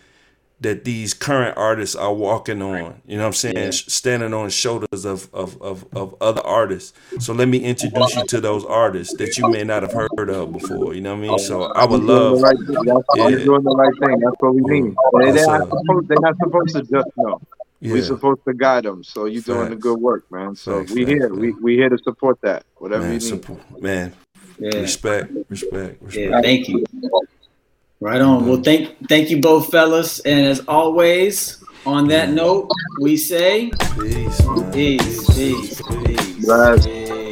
that these current artists are walking on. You know what I'm saying? Yeah. Standing on shoulders of, of, of, of, other artists. So let me introduce you to those artists that you may not have heard of before. You know what I mean? So I would love. Right yeah. You're doing the right thing. That's what we mm-hmm. mean. They, they're, not supposed, they're not supposed to just know. Yeah. We're supposed to guide them. So you're doing the good work, man. So Facts, we here. We we here to support that. Whatever man, you need. Support, man. Yeah. Respect, respect, respect. Yeah, thank you. Right on. Well, mm-hmm. thank thank you both, fellas, and as always, on that mm-hmm. note, we say peace, peace, peace, peace. peace.